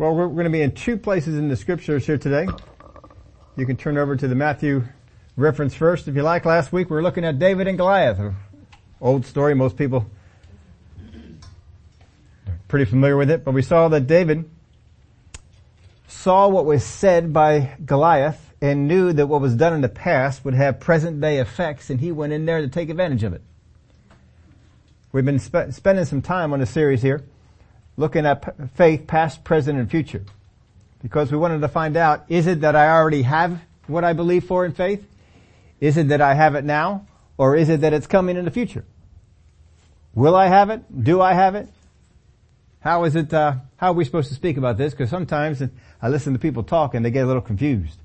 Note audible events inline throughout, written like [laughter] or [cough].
Well, we're going to be in two places in the scriptures here today. You can turn over to the Matthew reference first if you like. Last week we were looking at David and Goliath. an Old story, most people are pretty familiar with it, but we saw that David saw what was said by Goliath and knew that what was done in the past would have present day effects and he went in there to take advantage of it. We've been spe- spending some time on a series here looking at faith past, present, and future. Because we wanted to find out, is it that I already have what I believe for in faith? Is it that I have it now? Or is it that it's coming in the future? Will I have it? Do I have it? How is it, uh, how are we supposed to speak about this? Because sometimes I listen to people talk and they get a little confused.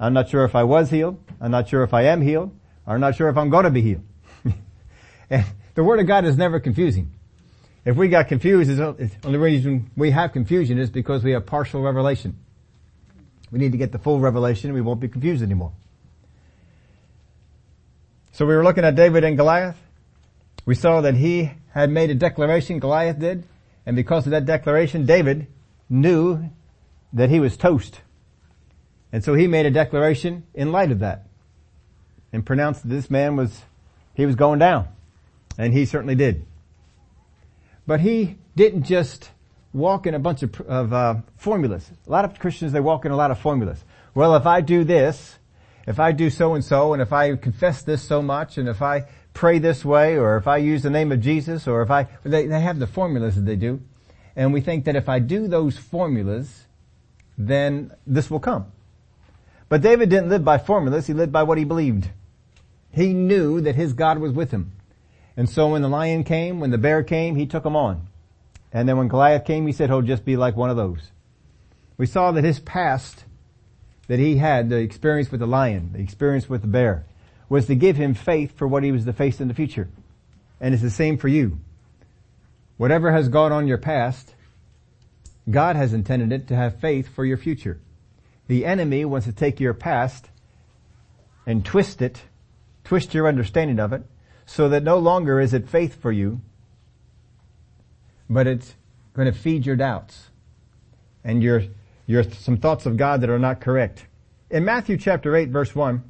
I'm not sure if I was healed. I'm not sure if I am healed. I'm not sure if I'm going to be healed. [laughs] and the Word of God is never confusing. If we got confused, the only reason we have confusion is because we have partial revelation. We need to get the full revelation and we won't be confused anymore. So we were looking at David and Goliath. We saw that he had made a declaration, Goliath did, and because of that declaration, David knew that he was toast. And so he made a declaration in light of that and pronounced that this man was, he was going down. And he certainly did. But he didn't just walk in a bunch of, of uh, formulas. A lot of Christians, they walk in a lot of formulas. Well, if I do this, if I do so and so, and if I confess this so much, and if I pray this way, or if I use the name of Jesus, or if I, they, they have the formulas that they do. And we think that if I do those formulas, then this will come. But David didn't live by formulas, he lived by what he believed. He knew that his God was with him. And so when the lion came, when the bear came, he took them on. And then when Goliath came, he said he'll just be like one of those. We saw that his past that he had, the experience with the lion, the experience with the bear, was to give him faith for what he was to face in the future. And it's the same for you. Whatever has gone on your past, God has intended it to have faith for your future. The enemy wants to take your past and twist it, twist your understanding of it, so that no longer is it faith for you, but it's going to feed your doubts and your, your, some thoughts of God that are not correct. In Matthew chapter 8 verse 1,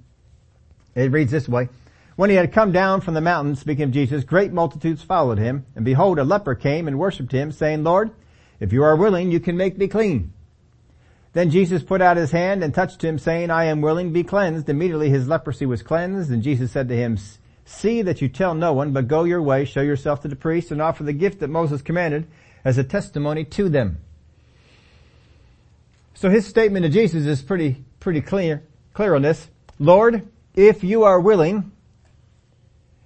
it reads this way, when he had come down from the mountain, speaking of Jesus, great multitudes followed him, and behold, a leper came and worshipped him, saying, Lord, if you are willing, you can make me clean. Then Jesus put out his hand and touched him, saying, I am willing, be cleansed. Immediately his leprosy was cleansed, and Jesus said to him, See that you tell no one, but go your way, show yourself to the priest, and offer the gift that Moses commanded as a testimony to them. So his statement to Jesus is pretty, pretty clear, clear on this. Lord, if you are willing,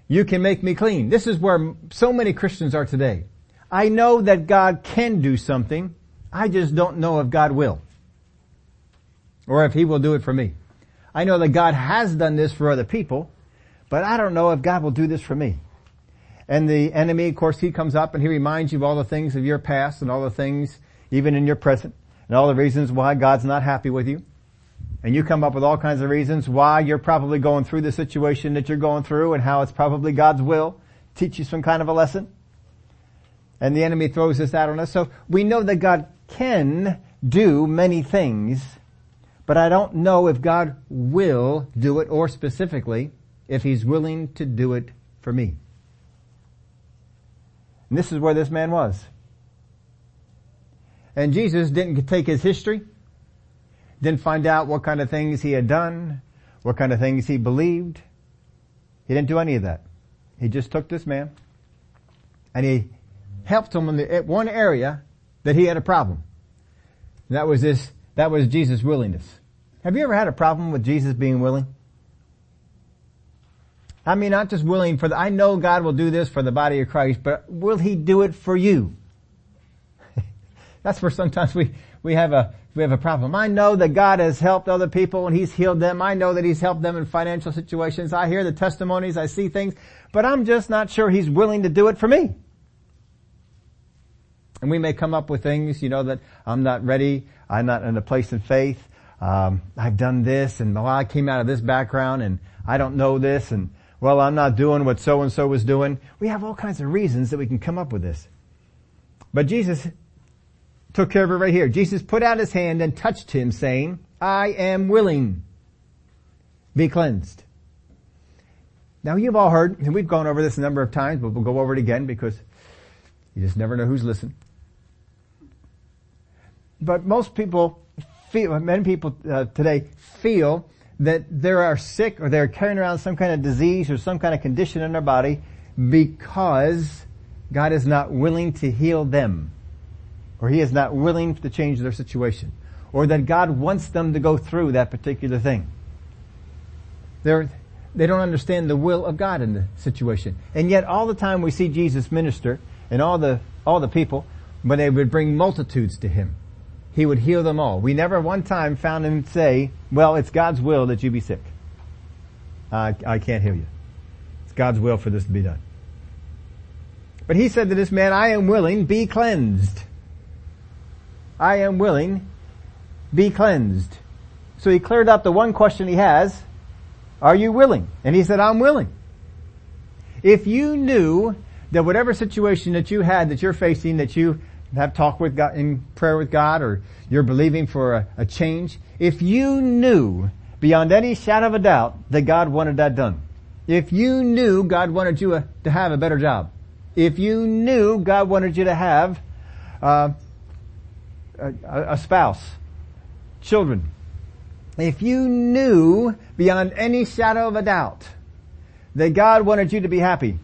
you can make me clean. This is where so many Christians are today. I know that God can do something. I just don't know if God will. Or if He will do it for me. I know that God has done this for other people. But I don't know if God will do this for me. And the enemy, of course, he comes up and he reminds you of all the things of your past and all the things even in your present and all the reasons why God's not happy with you. And you come up with all kinds of reasons why you're probably going through the situation that you're going through and how it's probably God's will. Teach you some kind of a lesson. And the enemy throws this out on us. So we know that God can do many things, but I don't know if God will do it or specifically if he's willing to do it for me. And this is where this man was. And Jesus didn't take his history, didn't find out what kind of things he had done, what kind of things he believed. He didn't do any of that. He just took this man and he helped him in the one area that he had a problem. And that was this, that was Jesus' willingness. Have you ever had a problem with Jesus being willing? I mean, not just willing for the, I know God will do this for the body of Christ, but will He do it for you? [laughs] That's where sometimes we, we have a, we have a problem. I know that God has helped other people and He's healed them. I know that He's helped them in financial situations. I hear the testimonies, I see things, but I'm just not sure He's willing to do it for me. And we may come up with things, you know, that I'm not ready, I'm not in a place in faith, um, I've done this and well, I came out of this background and I don't know this and well, I'm not doing what so and so was doing. We have all kinds of reasons that we can come up with this. But Jesus took care of it right here. Jesus put out his hand and touched him saying, I am willing. Be cleansed. Now you've all heard, and we've gone over this a number of times, but we'll go over it again because you just never know who's listening. But most people feel, many people uh, today feel that they are sick or they're carrying around some kind of disease or some kind of condition in their body because God is not willing to heal them or He is not willing to change their situation or that God wants them to go through that particular thing. They're, they don't understand the will of God in the situation. And yet all the time we see Jesus minister and all the, all the people, when they would bring multitudes to Him, He would heal them all. We never one time found Him say, well, it's God's will that you be sick. I, I can't heal you. It's God's will for this to be done. But He said to this man, I am willing, be cleansed. I am willing, be cleansed. So he cleared up the one question he has, are you willing? And he said, I'm willing. If you knew that whatever situation that you had that you're facing, that you have talked with God in prayer with God or you're believing for a, a change, if you knew beyond any shadow of a doubt that God wanted that done, if you knew God wanted you a, to have a better job, if you knew God wanted you to have uh, a, a spouse, children, if you knew beyond any shadow of a doubt that God wanted you to be happy,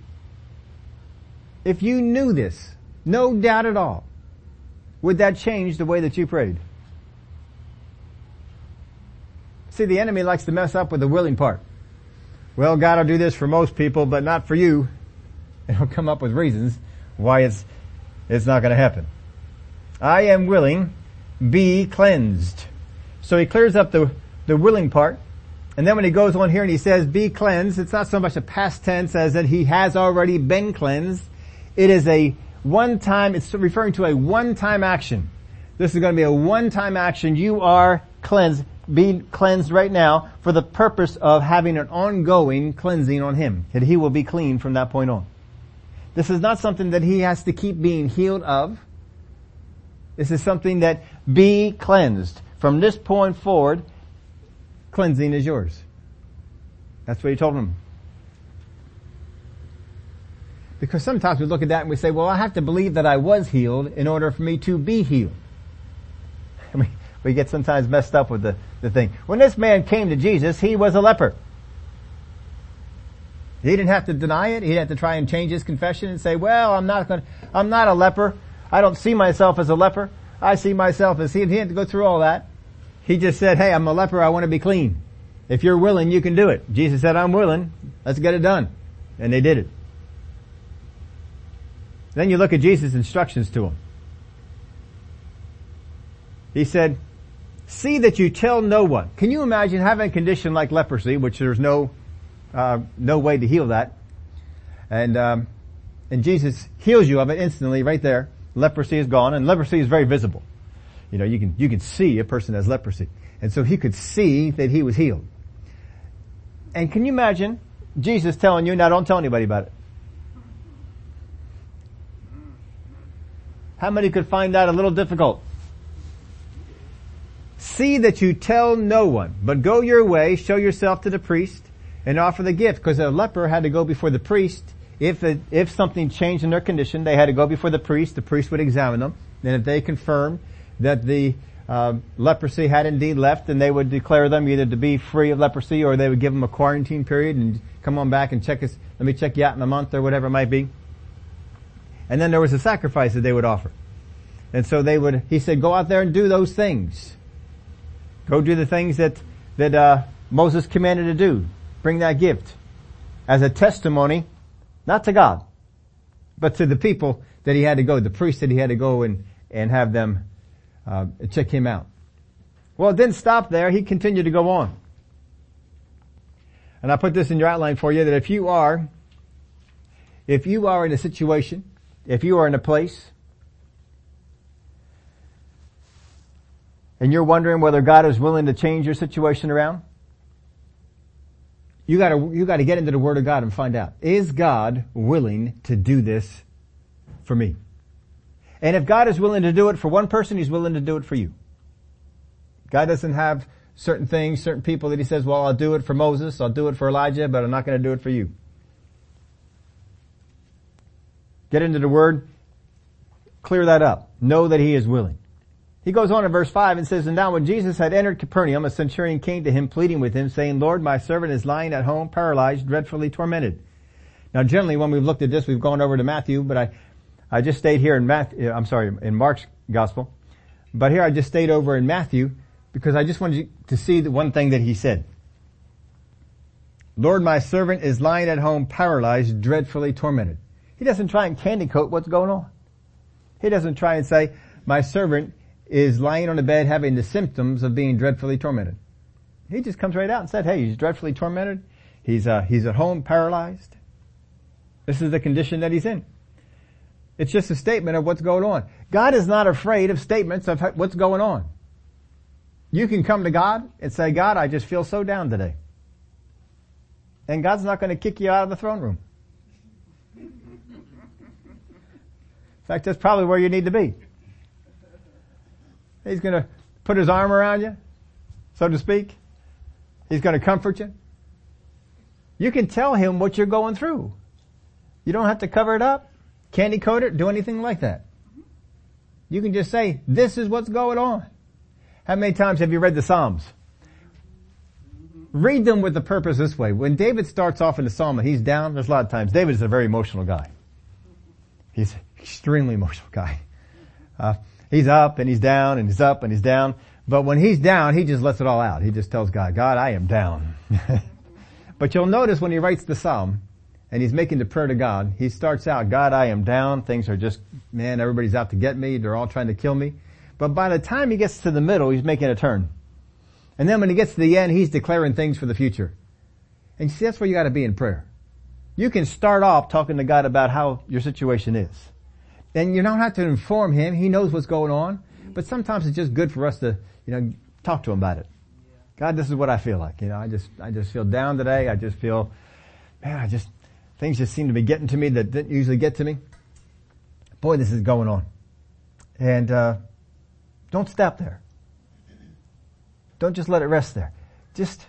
if you knew this, no doubt at all, would that change the way that you prayed? See, the enemy likes to mess up with the willing part. Well, God will do this for most people, but not for you. [laughs] And he'll come up with reasons why it's, it's not going to happen. I am willing, be cleansed. So he clears up the, the willing part. And then when he goes on here and he says be cleansed, it's not so much a past tense as that he has already been cleansed. It is a one time, it's referring to a one time action. This is going to be a one time action. You are cleansed, being cleansed right now for the purpose of having an ongoing cleansing on him. That he will be clean from that point on. This is not something that he has to keep being healed of. This is something that be cleansed. From this point forward, cleansing is yours. That's what he told him. Because sometimes we look at that and we say, well, I have to believe that I was healed in order for me to be healed. [laughs] I mean, we get sometimes messed up with the, the thing. When this man came to Jesus, he was a leper. He didn't have to deny it. He didn't to try and change his confession and say, well, I'm not going I'm not a leper. I don't see myself as a leper. I see myself as he, he had to go through all that. He just said, hey, I'm a leper. I want to be clean. If you're willing, you can do it. Jesus said, I'm willing. Let's get it done. And they did it. Then you look at Jesus' instructions to him. He said, see that you tell no one. Can you imagine having a condition like leprosy, which there's no, uh, no way to heal that? And, um, and Jesus heals you of it instantly right there leprosy is gone, and leprosy is very visible. You know, you can, you can see a person has leprosy. And so he could see that he was healed. And can you imagine Jesus telling you, now don't tell anybody about it? How many could find that a little difficult? See that you tell no one, but go your way, show yourself to the priest, and offer the gift. Because a leper had to go before the priest if it, if something changed in their condition, they had to go before the priest. The priest would examine them. And if they confirmed that the uh, leprosy had indeed left, then they would declare them either to be free of leprosy or they would give them a quarantine period and come on back and check us. Let me check you out in a month or whatever it might be. And then there was a sacrifice that they would offer. And so they would, he said, go out there and do those things. Go do the things that, that, uh, Moses commanded to do. Bring that gift as a testimony not to God, but to the people that he had to go, the priests that he had to go and, and have them uh, check him out. Well, it didn't stop there. He continued to go on. And I put this in your outline for you that if you are, if you are in a situation, if you are in a place, and you're wondering whether God is willing to change your situation around, you gotta, you gotta get into the Word of God and find out, is God willing to do this for me? And if God is willing to do it for one person, He's willing to do it for you. God doesn't have certain things, certain people that He says, well, I'll do it for Moses, I'll do it for Elijah, but I'm not to do it for you. Get into the Word, clear that up. Know that He is willing. He goes on in verse 5 and says, And now when Jesus had entered Capernaum, a centurion came to him pleading with him, saying, Lord, my servant is lying at home, paralyzed, dreadfully tormented. Now generally when we've looked at this, we've gone over to Matthew, but I, I just stayed here in Matthew, uh, I'm sorry, in Mark's gospel. But here I just stayed over in Matthew because I just wanted to see the one thing that he said. Lord, my servant is lying at home paralyzed, dreadfully tormented. He doesn't try and candy coat what's going on. He doesn't try and say, my servant is lying on the bed having the symptoms of being dreadfully tormented. He just comes right out and said, hey, he's dreadfully tormented. He's, uh, he's at home paralyzed. This is the condition that he's in. It's just a statement of what's going on. God is not afraid of statements of what's going on. You can come to God and say, God, I just feel so down today. And God's not going to kick you out of the throne room. Fact, that's probably where you need to be. He's going to put his arm around you, so to speak. He's going to comfort you. You can tell him what you're going through. You don't have to cover it up, candy coat it, do anything like that. You can just say, this is what's going on. How many times have you read the Psalms? Read them with the purpose this way. When David starts off in the Psalm and he's down, there's a lot of times, David is a very emotional guy. He's extremely emotional guy. Uh, he's up and he's down and he's up and he's down. But when he's down, he just lets it all out. He just tells God, God, I am down. [laughs] but you'll notice when he writes the Psalm, and he's making the prayer to God, he starts out, God, I am down. Things are just, man, everybody's out to get me. They're all trying to kill me. But by the time he gets to the middle, he's making a turn. And then when he gets to the end, he's declaring things for the future. And see, that's where you gotta be in prayer. You can start off talking to God about how your situation is. And you don't have to inform him. He knows what's going on. But sometimes it's just good for us to, you know, talk to him about it. God, this is what I feel like. You know, I just, I just feel down today. I just feel, man, I just, things just seem to be getting to me that didn't usually get to me. Boy, this is going on. And, uh, don't stop there. Don't just let it rest there. Just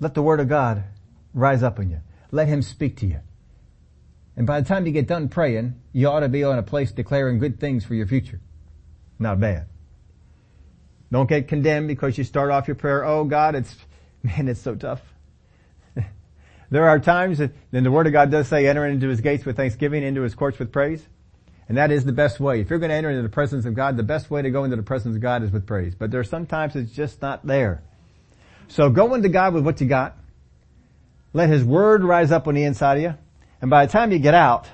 let the Word of God rise up in you. Let Him speak to you. And by the time you get done praying, you ought to be on a place declaring good things for your future. Not bad. Don't get condemned because you start off your prayer, oh God, it's, [laughs] man, it's so tough. [laughs] there are times that, then the Word of God does say, enter into His gates with thanksgiving, into His courts with praise. And that is the best way. If you're going to enter into the presence of God, the best way to go into the presence of God is with praise. But there are sometimes it's just not there. So go into God with what you got. Let His Word rise up on the inside of you. And by the time you get out,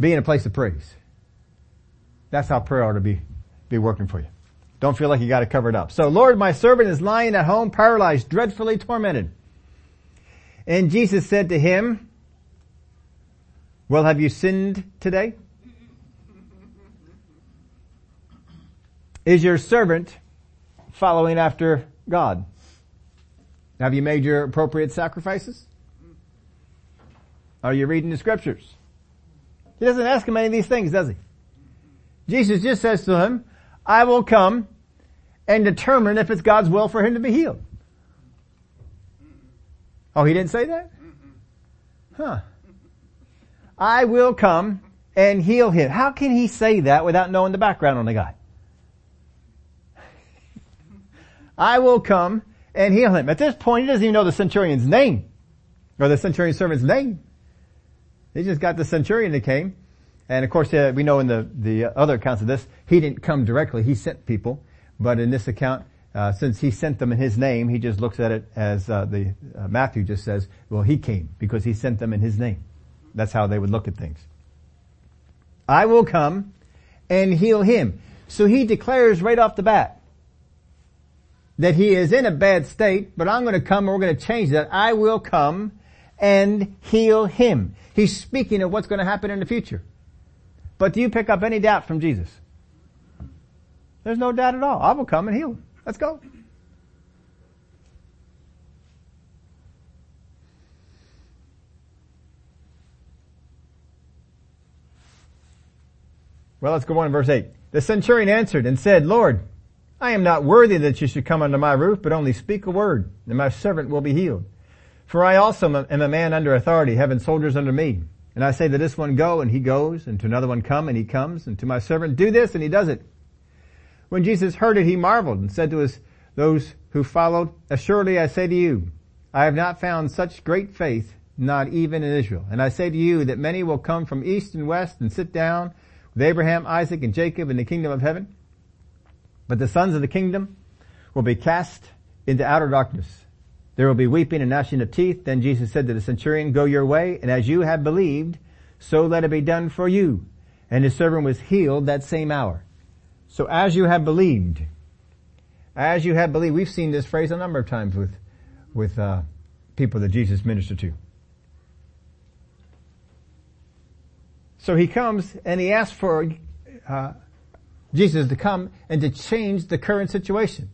be in a place of praise. That's how prayer ought to be, be working for you. Don't feel like you got to cover it up. So Lord, my servant is lying at home, paralyzed, dreadfully tormented. And Jesus said to him, well, have you sinned today? Is your servant following after God? Have you made your appropriate sacrifices? Are you reading the scriptures? He doesn't ask him any of these things, does he? Jesus just says to him, I will come and determine if it's God's will for him to be healed. Oh, he didn't say that? Huh. I will come and heal him. How can he say that without knowing the background on the guy? I will come and heal him. At this point, he doesn't even know the centurion's name or the centurion servant's name. He just got the centurion that came. And of course, uh, we know in the, the other accounts of this, he didn't come directly. He sent people. But in this account, uh, since he sent them in his name, he just looks at it as uh, the uh, Matthew just says, well, he came because he sent them in his name. That's how they would look at things. I will come and heal him. So he declares right off the bat, that he is in a bad state, but I'm going to come and we're going to change that. I will come and heal him. He's speaking of what's going to happen in the future. But do you pick up any doubt from Jesus? There's no doubt at all. I will come and heal him. Let's go. Well, let's go on in verse 8. The centurion answered and said, Lord, I am not worthy that you should come under my roof, but only speak a word, and my servant will be healed. For I also am a man under authority, having soldiers under me. And I say to this one, go, and he goes, and to another one, come, and he comes, and to my servant, do this, and he does it. When Jesus heard it, he marveled and said to his, those who followed, Assuredly I say to you, I have not found such great faith, not even in Israel. And I say to you that many will come from east and west and sit down with Abraham, Isaac, and Jacob in the kingdom of heaven. But the sons of the kingdom will be cast into outer darkness. There will be weeping and gnashing of teeth. Then Jesus said to the centurion, go your way, and as you have believed, so let it be done for you. And his servant was healed that same hour. So as you have believed, as you have believed, we've seen this phrase a number of times with, with, uh, people that Jesus ministered to. So he comes and he asks for, uh, Jesus to come and to change the current situation.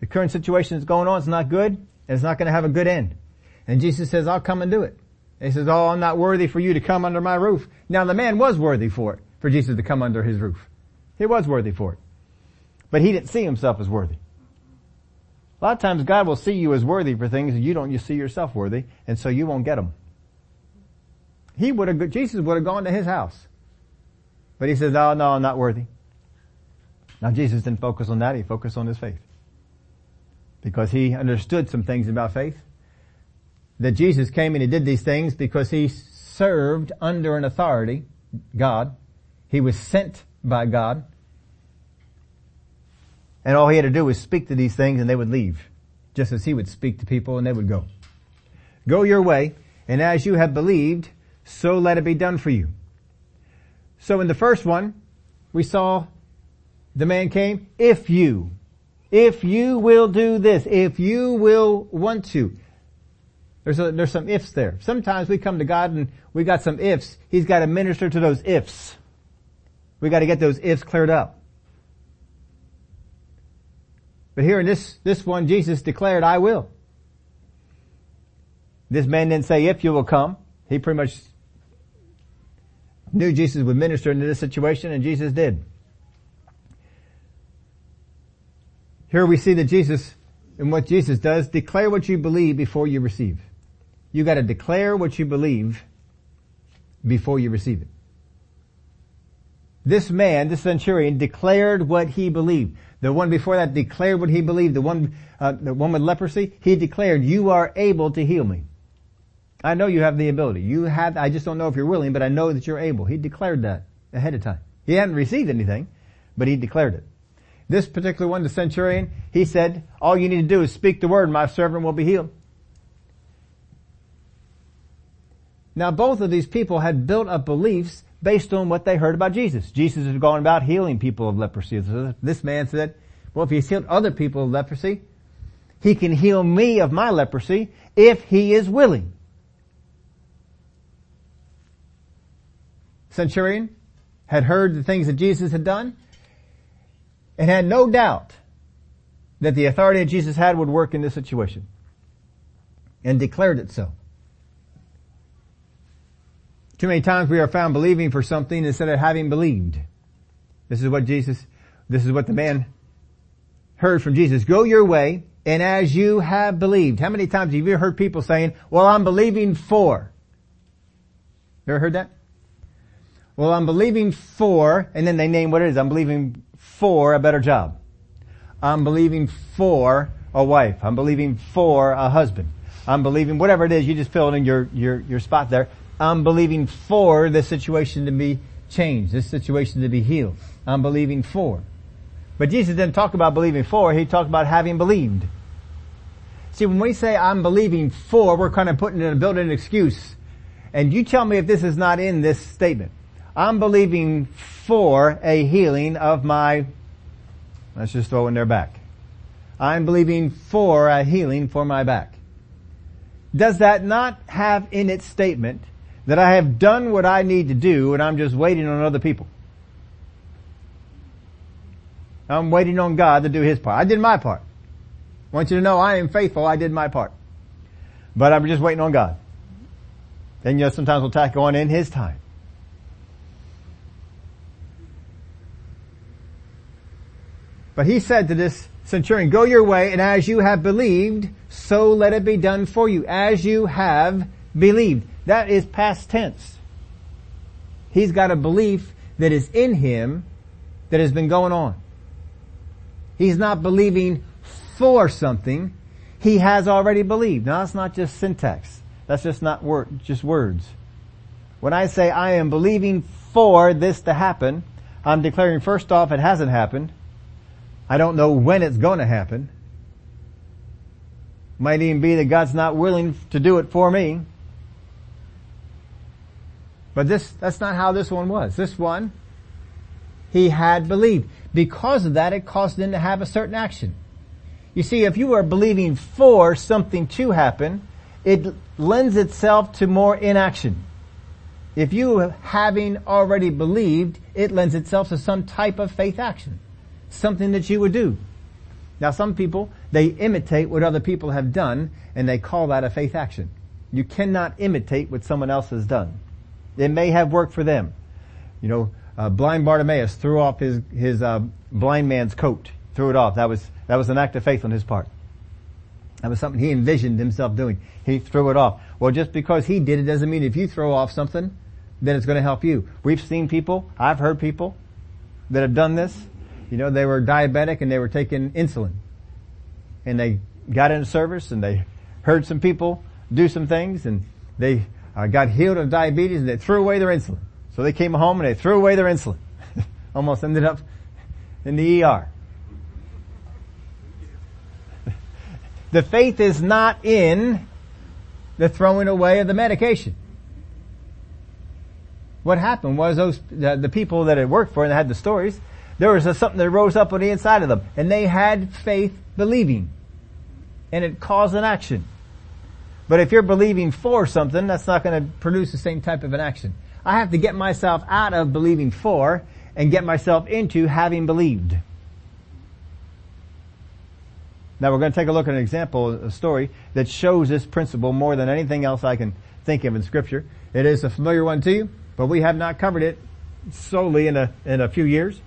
The current situation is going on, it's not good, it's not going to have a good end. And Jesus says, I'll come and do it. He says, oh, I'm not worthy for you to come under my roof. Now the man was worthy for it, for Jesus to come under his roof. He was worthy for it. But he didn't see himself as worthy. A lot of times God will see you as worthy for things and you don't you see yourself worthy, and so you won't get them. He would have, Jesus would have gone to his house. But he says, oh no, I'm not worthy. Now Jesus didn't focus on that, he focused on his faith. Because he understood some things about faith. That Jesus came and he did these things because he served under an authority, God. He was sent by God. And all he had to do was speak to these things and they would leave. Just as he would speak to people and they would go. Go your way, and as you have believed, so let it be done for you. So in the first one, we saw the man came, if you, if you will do this, if you will want to. There's a, there's some ifs there. Sometimes we come to God and we got some ifs. He's got to minister to those ifs. We got to get those ifs cleared up. But here in this, this one, Jesus declared, I will. This man didn't say, if you will come. He pretty much knew Jesus would minister into this situation and Jesus did. Here we see that Jesus, and what Jesus does, declare what you believe before you receive. You gotta declare what you believe before you receive it. This man, this centurion, declared what he believed. The one before that declared what he believed. The one, uh, the one with leprosy, he declared, you are able to heal me. I know you have the ability. You have, I just don't know if you're willing, but I know that you're able. He declared that ahead of time. He hadn't received anything, but he declared it. This particular one, the centurion, he said, all you need to do is speak the word and my servant will be healed. Now both of these people had built up beliefs based on what they heard about Jesus. Jesus had gone about healing people of leprosy. This man said, well, if he's healed other people of leprosy, he can heal me of my leprosy if he is willing. Centurion had heard the things that Jesus had done and had no doubt that the authority that Jesus had would work in this situation and declared it so. Too many times we are found believing for something instead of having believed. This is what Jesus, this is what the man heard from Jesus. Go your way and as you have believed. How many times have you heard people saying, well, I'm believing for. You ever heard that? Well, I'm believing for, and then they name what it is. I'm believing for a better job. I'm believing for a wife. I'm believing for a husband. I'm believing whatever it is, you just fill it in your, your, your spot there. I'm believing for this situation to be changed, this situation to be healed. I'm believing for. But Jesus didn't talk about believing for, he talked about having believed. See, when we say I'm believing for, we're kind of putting in a building an excuse. And you tell me if this is not in this statement. I'm believing for a healing of my, let's just throw in their back. I'm believing for a healing for my back. Does that not have in its statement that I have done what I need to do and I'm just waiting on other people. I'm waiting on God to do His part. I did my part. I want you to know I am faithful. I did my part. But I'm just waiting on God. Then you know sometimes we'll tack on in His time. But he said to this centurion, go your way and as you have believed, so let it be done for you. As you have believed. That is past tense. He's got a belief that is in him that has been going on. He's not believing for something. He has already believed. Now that's not just syntax. That's just not word, just words. When I say I am believing for this to happen, I'm declaring first off it hasn't happened. I don't know when it's going to happen. Might even be that God's not willing to do it for me. But this, that's not how this one was. This one, he had believed. Because of that, it caused him to have a certain action. You see, if you are believing for something to happen, it lends itself to more inaction. If you having already believed, it lends itself to some type of faith action. Something that you would do. Now some people, they imitate what other people have done and they call that a faith action. You cannot imitate what someone else has done. It may have worked for them. You know, uh, blind Bartimaeus threw off his, his uh, blind man's coat. Threw it off. That was, that was an act of faith on his part. That was something he envisioned himself doing. He threw it off. Well, just because he did it doesn't mean if you throw off something, then it's going to help you. We've seen people, I've heard people that have done this. You know, they were diabetic and they were taking insulin. And they got into service and they heard some people do some things and they uh, got healed of diabetes and they threw away their insulin. So they came home and they threw away their insulin. [laughs] Almost ended up in the ER. the faith is not in the throwing away of the medication. What happened was those, the, the people that had worked for and had the stories, there was a, something that rose up on the inside of them and they had faith believing and it caused an action. But if you're believing for something, that's not going to produce the same type of an action. I have to get myself out of believing for and get myself into having believed. Now we're going to take a look at an example, a story that shows this principle more than anything else I can think of in scripture. It is a familiar one to you, but we have not covered it solely in a, in a few years,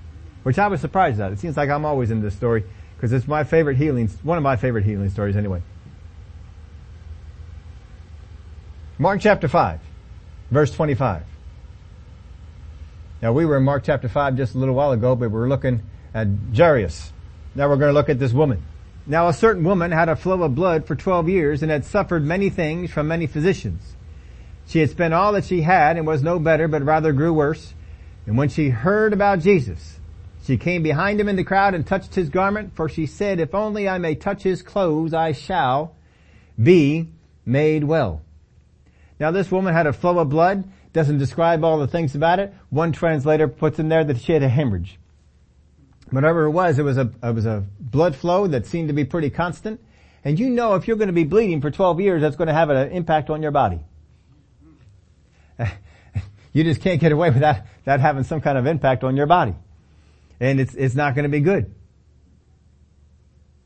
which I was surprised at. It seems like I'm always in this story because it's my favorite healing, one of my favorite healing stories anyway. Mark chapter 5, verse 25. Now we were in Mark chapter 5 just a little while ago, but we were looking at Jairus. Now we're going to look at this woman. Now a certain woman had a flow of blood for 12 years and had suffered many things from many physicians. She had spent all that she had and was no better, but rather grew worse. And when she heard about Jesus, she came behind him in the crowd and touched his garment, for she said, if only I may touch his clothes, I shall be made well. Now this woman had a flow of blood, doesn't describe all the things about it. One translator puts in there that she had a hemorrhage. Whatever it was, it was a, it was a blood flow that seemed to be pretty constant. And you know if you're going to be bleeding for 12 years, that's going to have an impact on your body. [laughs] you just can't get away with that, that having some kind of impact on your body. And it's, it's not going to be good.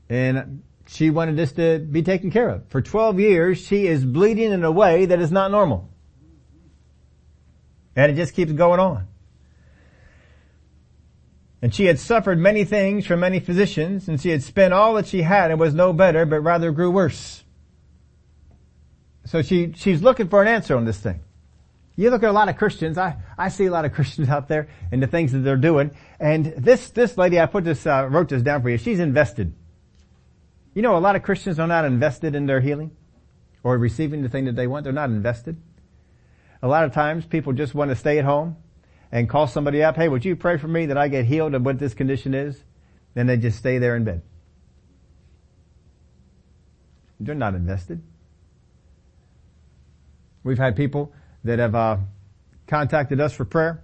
And she wanted this to be taken care of. For 12 years, she is bleeding in a way that is not normal. And it just keeps going on. And she had suffered many things from many physicians, and she had spent all that she had and was no better, but rather grew worse. So she, she's looking for an answer on this thing. You look at a lot of Christians, I, I see a lot of [laughs] Christians out there and the things that they're doing, and this, this lady, I put this, uh, wrote this down for you, she's invested. You know, a lot of Christians are not invested in their healing or receiving the thing that they want. They're not invested. A lot of times people just want to stay at home and call somebody up. Hey, would you pray for me that I get healed of what this condition is? Then they just stay there in bed. They're not invested. We've had people that have uh, contacted us for prayer.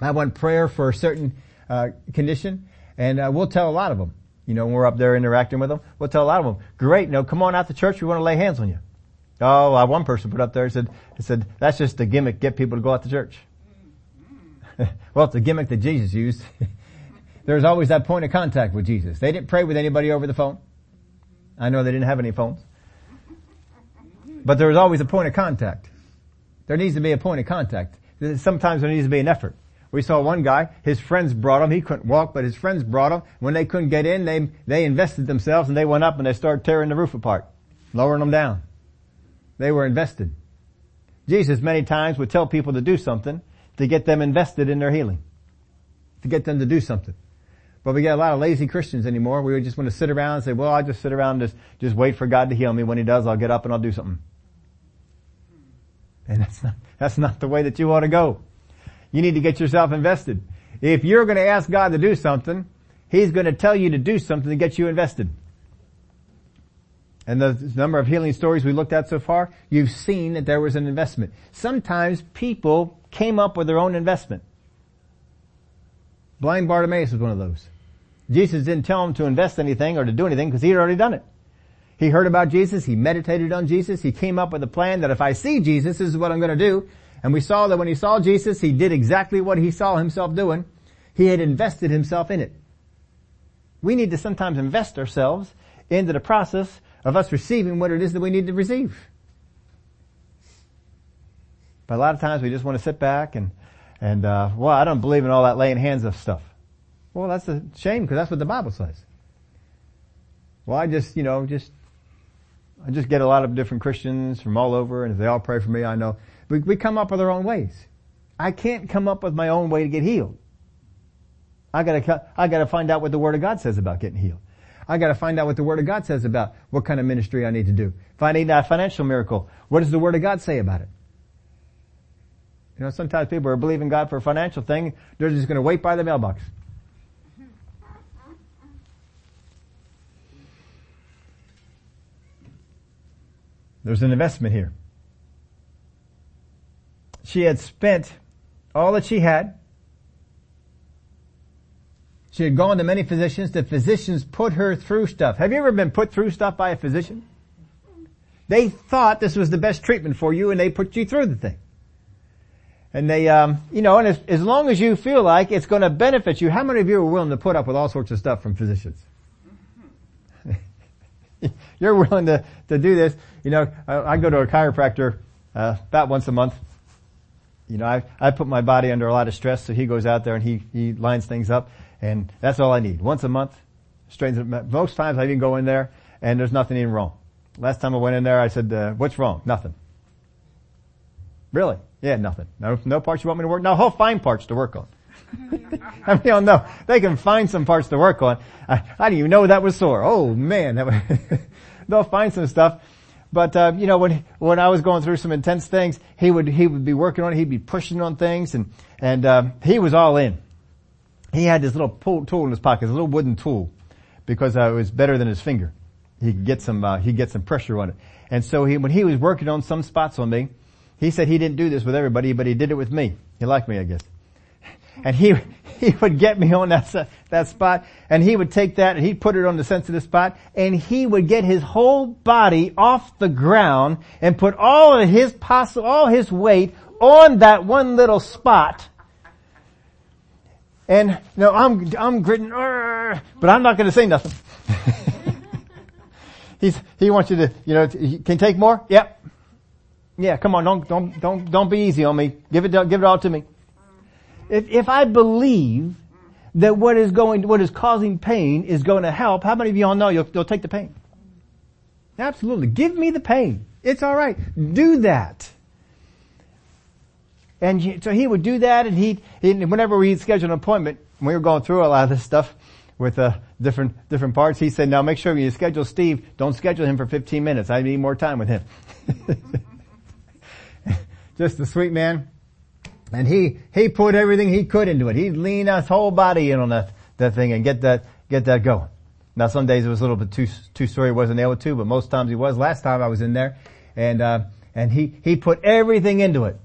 I want prayer for a certain uh, condition, and uh, we'll tell a lot of them. You know, when we're up there interacting with them, we'll tell a lot of them, great, no, come on out to church, we want to lay hands on you. Oh, uh, one person put up there, said, said, that's just a gimmick, get people to go out to church. [laughs] well, it's a gimmick that Jesus used. [laughs] There's always that point of contact with Jesus. They didn't pray with anybody over the phone. I know they didn't have any phones. But there was always a point of contact. There needs to be a point of contact. Sometimes there needs to be an effort. We saw one guy, his friends brought him, he couldn't walk, but his friends brought him. When they couldn't get in, they, they invested themselves and they went up and they started tearing the roof apart, lowering them down. They were invested. Jesus many times would tell people to do something to get them invested in their healing. To get them to do something. But we get a lot of lazy Christians anymore. We just want to sit around and say, well, I just sit around and just, just wait for God to heal me. When He does, I'll get up and I'll do something. And that's not, that's not the way that you want to go. You need to get yourself invested. If you're going to ask God to do something, He's going to tell you to do something to get you invested. And the number of healing stories we looked at so far, you've seen that there was an investment. Sometimes people came up with their own investment. Blind Bartimaeus was one of those. Jesus didn't tell him to invest anything or to do anything because he had already done it. He heard about Jesus, he meditated on Jesus, he came up with a plan that if I see Jesus, this is what I'm going to do. And we saw that when he saw Jesus, he did exactly what he saw himself doing. He had invested himself in it. We need to sometimes invest ourselves into the process of us receiving what it is that we need to receive. But a lot of times we just want to sit back and, and, uh, well, I don't believe in all that laying hands of stuff. Well, that's a shame because that's what the Bible says. Well, I just, you know, just, I just get a lot of different Christians from all over and if they all pray for me, I know. We, we come up with our own ways. I can't come up with my own way to get healed. I gotta, I gotta find out what the Word of God says about getting healed. I gotta find out what the Word of God says about what kind of ministry I need to do. If I need a financial miracle, what does the Word of God say about it? You know, sometimes people are believing God for a financial thing, they're just gonna wait by the mailbox. There's an investment here. She had spent all that she had. She had gone to many physicians. The physicians put her through stuff. Have you ever been put through stuff by a physician? They thought this was the best treatment for you and they put you through the thing. And they, um, you know, and as, as long as you feel like it's going to benefit you, how many of you are willing to put up with all sorts of stuff from physicians? [laughs] you're willing to, to do this. You know, I, I go to a chiropractor uh, about once a month. You know, I, I put my body under a lot of stress, so he goes out there and he, he lines things up, and that's all I need. Once a month, straightens it. Most times I even go in there, and there's nothing even wrong. Last time I went in there, I said, uh, what's wrong? Nothing. Really? Yeah, nothing. No, no parts you want me to work? No, whole fine parts to work on. [laughs] I mean, don't know. They can find some parts to work on. I, I didn't even know that was sore. Oh man, that was [laughs] they'll find some stuff. But uh, you know, when when I was going through some intense things, he would he would be working on it. He'd be pushing on things, and and uh, he was all in. He had this little tool in his pocket, a little wooden tool, because uh, it was better than his finger. He could get some uh, he get some pressure on it. And so he when he was working on some spots on me, he said he didn't do this with everybody, but he did it with me. He liked me, I guess and he [laughs] he would get me on that that spot, and he would take that and he'd put it on the sensitive spot, and he would get his whole body off the ground and put all of his possible all his weight on that one little spot. And know, I'm I'm gritting, but I'm not going to say nothing. [laughs] He's he wants you to you know can take more. Yep. Yeah, come on, don't don't don't don't be easy on me. Give it give it all to me. If, if I believe that what is going, what is causing pain is going to help, how many of you all know you'll, you'll take the pain? Absolutely. Give me the pain. It's alright. Do that. And so he would do that and he, whenever we'd schedule an appointment, we were going through a lot of this stuff with uh, different different parts. He said, "Now make sure you schedule Steve. Don't schedule him for 15 minutes. I need more time with him." [laughs] Just a sweet man. And he, he put everything he could into it. He'd lean his whole body in on that, that thing and get that, get that going. Now some days it was a little bit too, too sore he wasn't able to, but most times he was. Last time I was in there and, uh, and he, he put everything into it.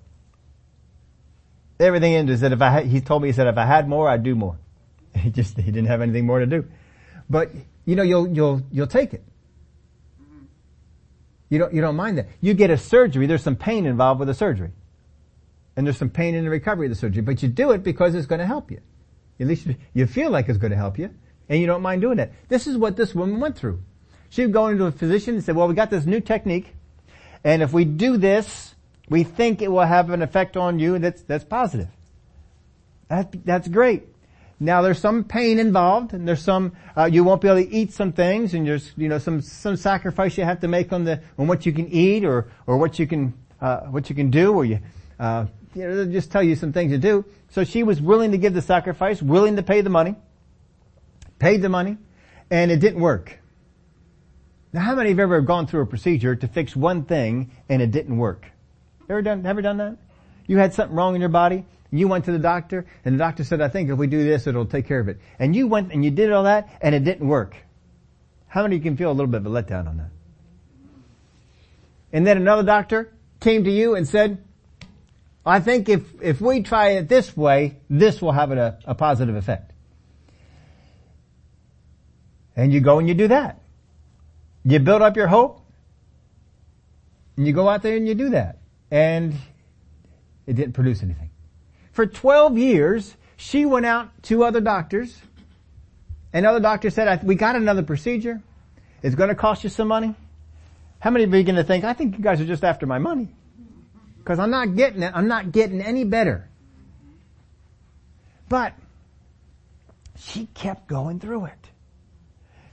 Everything into it. He said if I had, he told me, he said if I had more, I'd do more. [laughs] He just, he didn't have anything more to do. But, you know, you'll, you'll, you'll take it. You don't, you don't mind that. You get a surgery, there's some pain involved with the surgery and there's some pain in the recovery of the surgery, but you do it because it's going to help you. At least you feel like it's going to help you, and you don't mind doing it. This is what this woman went through. She would go into a physician and say, well, we got this new technique, and if we do this, we think it will have an effect on you and that's, that's positive. That, that's great. Now there's some pain involved and there's some, uh, you won't be able to eat some things and there's, you know, some, some sacrifice you have to make on the, on what you can eat or, or what you can, uh, what you can do or you, uh, you know, just tell you some things to do. So she was willing to give the sacrifice, willing to pay the money, paid the money, and it didn't work. Now how many have ever gone through a procedure to fix one thing and it didn't work? Ever done, ever done that? You had something wrong in your body you went to the doctor and the doctor said, I think if we do this, it'll take care of it. And you went and you did all that and it didn't work. How many can feel a little bit of a letdown on that? And then another doctor came to you and said, I think if, if we try it this way, this will have a, a positive effect. And you go and you do that. You build up your hope and you go out there and you do that. And it didn't produce anything. For 12 years, she went out to other doctors. and other doctors said, we got another procedure. It's going to cost you some money. How many of you are going to think, I think you guys are just after my money? Because I'm not getting it. I'm not getting any better. But she kept going through it.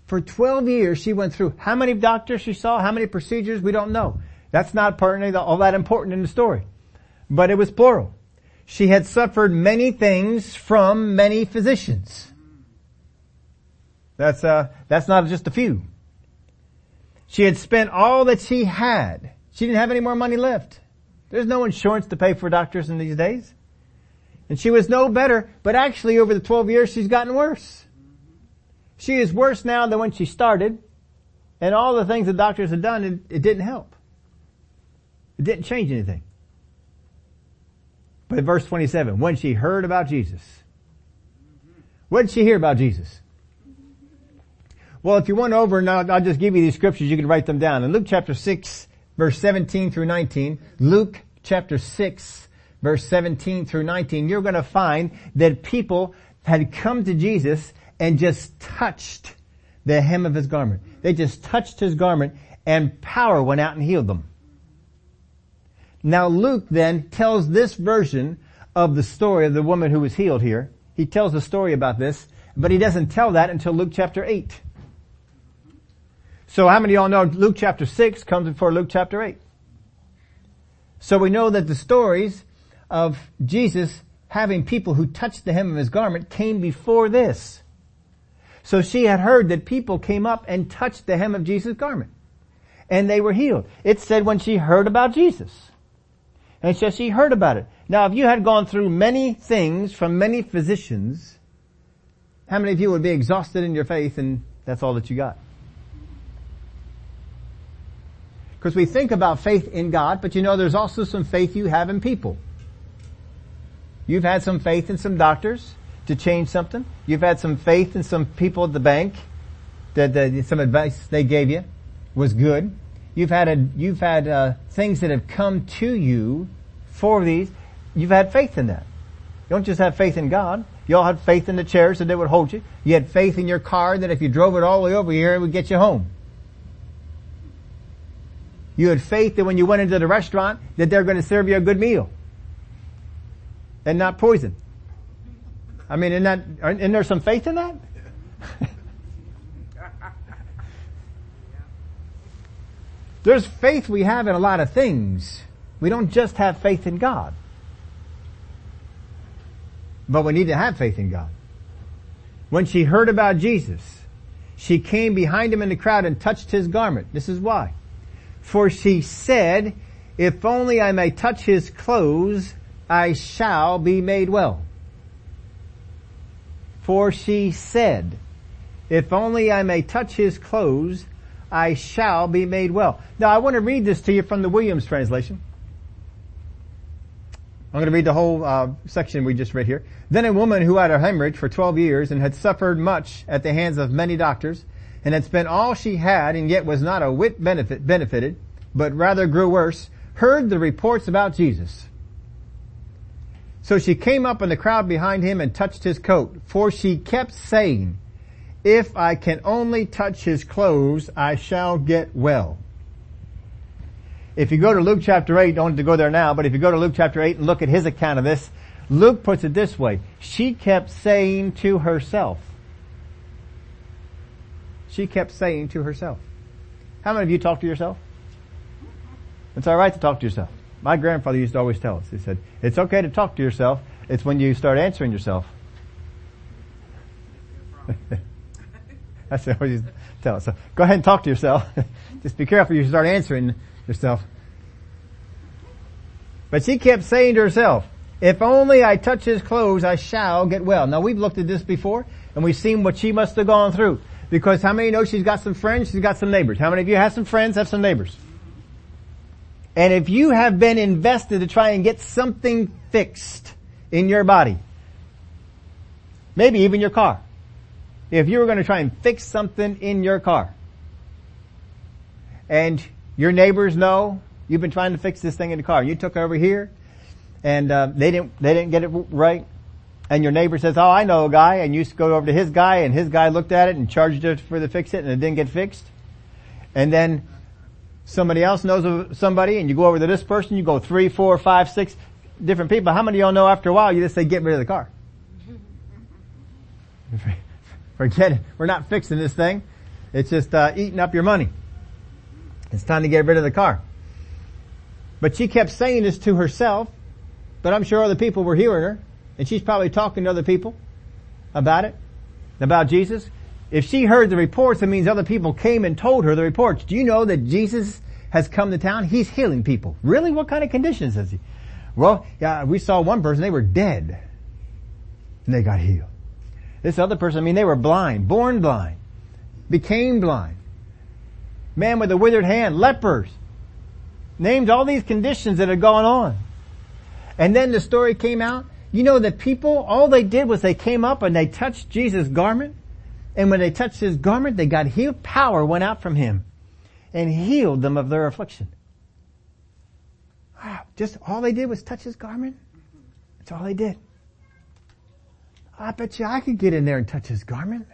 For 12 years she went through how many doctors she saw, how many procedures, we don't know. That's not all that important in the story. But it was plural. She had suffered many things from many physicians. That's, uh, that's not just a few. She had spent all that she had. She didn't have any more money left. There's no insurance to pay for doctors in these days. And she was no better, but actually over the 12 years she's gotten worse. She is worse now than when she started, and all the things the doctors had done, it, it didn't help. It didn't change anything. But verse 27, when she heard about Jesus. What did she hear about Jesus? Well, if you want over and I'll, I'll just give you these scriptures, you can write them down. In Luke chapter 6, verse 17 through 19, Luke chapter 6, verse 17 through 19, you're going to find that people had come to Jesus and just touched the hem of his garment. They just touched his garment and power went out and healed them. Now Luke then tells this version of the story of the woman who was healed here. He tells the story about this, but he doesn't tell that until Luke chapter 8. So how many of y'all know Luke chapter 6 comes before Luke chapter 8? So we know that the stories of Jesus having people who touched the hem of his garment came before this. So she had heard that people came up and touched the hem of Jesus' garment. And they were healed. It said when she heard about Jesus. And so she heard about it. Now if you had gone through many things from many physicians, how many of you would be exhausted in your faith and that's all that you got? Because we think about faith in God, but you know there's also some faith you have in people. You've had some faith in some doctors to change something. You've had some faith in some people at the bank that, that some advice they gave you was good. You've had a, you've had uh, things that have come to you for these. You've had faith in that. You don't just have faith in God. You all had faith in the chairs that they would hold you. You had faith in your car that if you drove it all the way over here, it would get you home. You had faith that when you went into the restaurant that they're going to serve you a good meal. And not poison. I mean, isn't that, isn't there some faith in that? [laughs] There's faith we have in a lot of things. We don't just have faith in God. But we need to have faith in God. When she heard about Jesus, she came behind him in the crowd and touched his garment. This is why. For she said, if only I may touch his clothes, I shall be made well. For she said, if only I may touch his clothes, I shall be made well. Now I want to read this to you from the Williams translation. I'm going to read the whole uh, section we just read here. Then a woman who had a hemorrhage for 12 years and had suffered much at the hands of many doctors and had spent all she had and yet was not a whit benefit, benefited, but rather grew worse, heard the reports about Jesus. So she came up in the crowd behind him and touched his coat, for she kept saying, if I can only touch his clothes, I shall get well. If you go to Luke chapter 8, don't have to go there now, but if you go to Luke chapter 8 and look at his account of this, Luke puts it this way. She kept saying to herself. She kept saying to herself. How many of you talk to yourself? It's alright to talk to yourself. My grandfather used to always tell us, he said, it's okay to talk to yourself, it's when you start answering yourself. [laughs] That's what to tell us. So go ahead and talk to yourself. [laughs] Just be careful you start answering yourself. But she kept saying to herself, if only I touch his clothes, I shall get well. Now we've looked at this before and we've seen what she must have gone through. Because how many know she's got some friends, she's got some neighbors? How many of you have some friends, have some neighbors? And if you have been invested to try and get something fixed in your body, maybe even your car, if you were going to try and fix something in your car, and your neighbors know you've been trying to fix this thing in the car, you took over here, and uh, they didn't they didn't get it right, and your neighbor says, "Oh, I know a guy," and you go over to his guy, and his guy looked at it and charged it for the fix it, and it didn't get fixed, and then somebody else knows of somebody, and you go over to this person, you go three, four, five, six different people. How many of y'all know after a while you just say, "Get rid of the car"? [laughs] Forget it. We're not fixing this thing. It's just uh, eating up your money. It's time to get rid of the car. But she kept saying this to herself, but I'm sure other people were hearing her, and she's probably talking to other people about it, about Jesus. If she heard the reports, it means other people came and told her the reports. Do you know that Jesus has come to town? He's healing people. Really? What kind of conditions is he? Well, yeah, we saw one person, they were dead. And they got healed. This other person, I mean, they were blind, born blind, became blind. Man with a withered hand, lepers. Named all these conditions that had gone on. And then the story came out. You know that people, all they did was they came up and they touched Jesus' garment. And when they touched his garment, they got healed. Power went out from him and healed them of their affliction. Wow. Just all they did was touch his garment. That's all they did. I bet you I could get in there and touch his garment.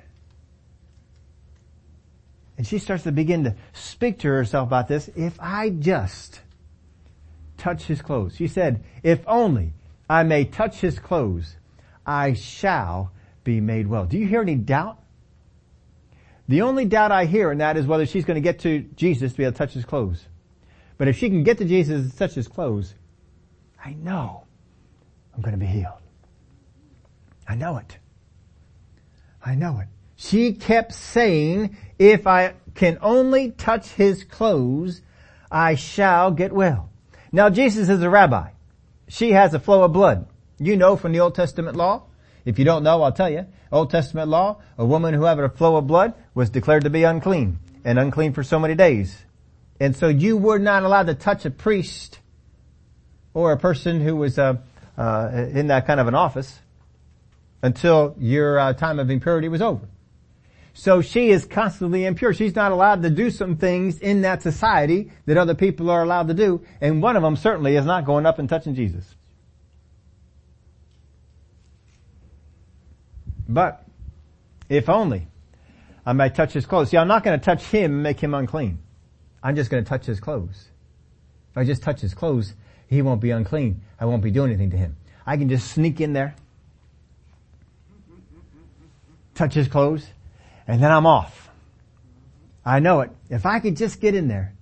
And she starts to begin to speak to herself about this. If I just touch his clothes. She said, if only I may touch his clothes, I shall be made well. Do you hear any doubt? The only doubt I hear in that is whether she's going to get to Jesus to be able to touch his clothes. But if she can get to Jesus and touch his clothes, I know I'm going to be healed. I know it. I know it. She kept saying, if I can only touch his clothes, I shall get well. Now Jesus is a rabbi. She has a flow of blood. You know from the Old Testament law. If you don't know, I'll tell you. Old Testament law, a woman who had a flow of blood was declared to be unclean and unclean for so many days. And so you were not allowed to touch a priest or a person who was uh, uh, in that kind of an office until your uh, time of impurity was over. So she is constantly impure. She's not allowed to do some things in that society that other people are allowed to do. And one of them certainly is not going up and touching Jesus. But, if only I might touch his clothes. See, I'm not going to touch him and make him unclean. I'm just going to touch his clothes. If I just touch his clothes, he won't be unclean. I won't be doing anything to him. I can just sneak in there, touch his clothes, and then I'm off. I know it. If I could just get in there,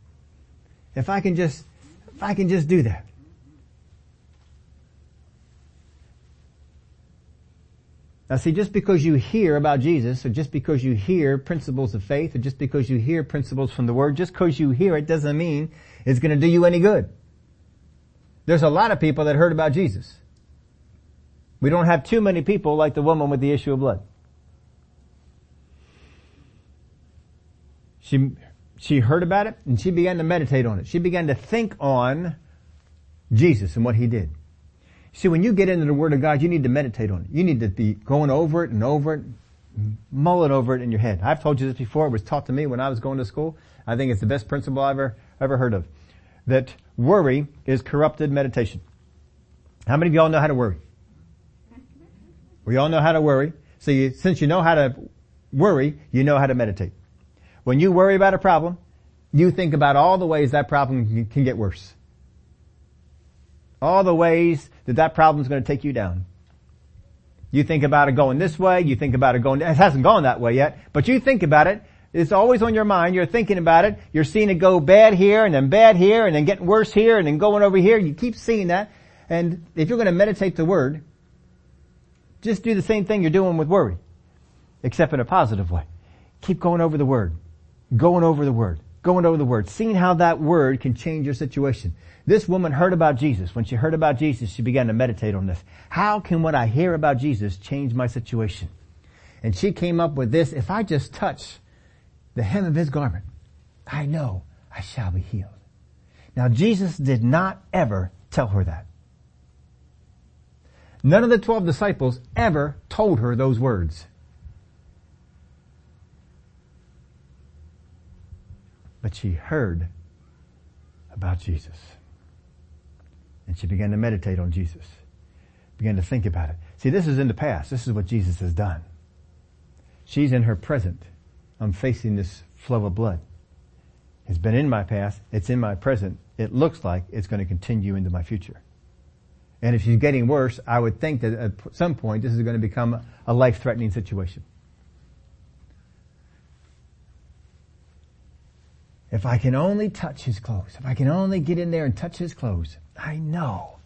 if I can just, if I can just do that. Now see, just because you hear about Jesus, or just because you hear principles of faith, or just because you hear principles from the Word, just because you hear it doesn't mean it's to do you any good. There's a lot of people that heard about Jesus. We don't have too many people like the woman with the issue of blood. She, she heard about it and she began to meditate on it. She began to think on Jesus and what he did. See, when you get into the Word of God, you need to meditate on it. You need to be going over it and over it, mull it over it in your head. I've told you this before. It was taught to me when I was going to school. I think it's the best principle I've ever, ever heard of. That worry is corrupted meditation. How many of y'all know how to worry? We all know how to worry. So you, since you know how to worry, you know how to meditate. When you worry about a problem, you think about all the ways that problem can get worse. All the ways that that problem is going to take you down. You think about it going this way, you think about it going, it hasn't gone that way yet, but you think about it, it's always on your mind, you're thinking about it, you're seeing it go bad here and then bad here and then getting worse here and then going over here, you keep seeing that, and if you're going to meditate the word, just do the same thing you're doing with worry, except in a positive way. Keep going over the word, going over the word, going over the word, seeing how that word can change your situation. This woman heard about Jesus. When she heard about Jesus, she began to meditate on this. How can what I hear about Jesus change my situation? And she came up with this, if I just touch the hem of his garment, I know I shall be healed. Now Jesus did not ever tell her that. None of the twelve disciples ever told her those words. But she heard about Jesus. And she began to meditate on Jesus. Began to think about it. See, this is in the past. This is what Jesus has done. She's in her present. I'm facing this flow of blood. It's been in my past. It's in my present. It looks like it's going to continue into my future. And if she's getting worse, I would think that at some point this is going to become a life-threatening situation. If I can only touch his clothes, if I can only get in there and touch his clothes, I know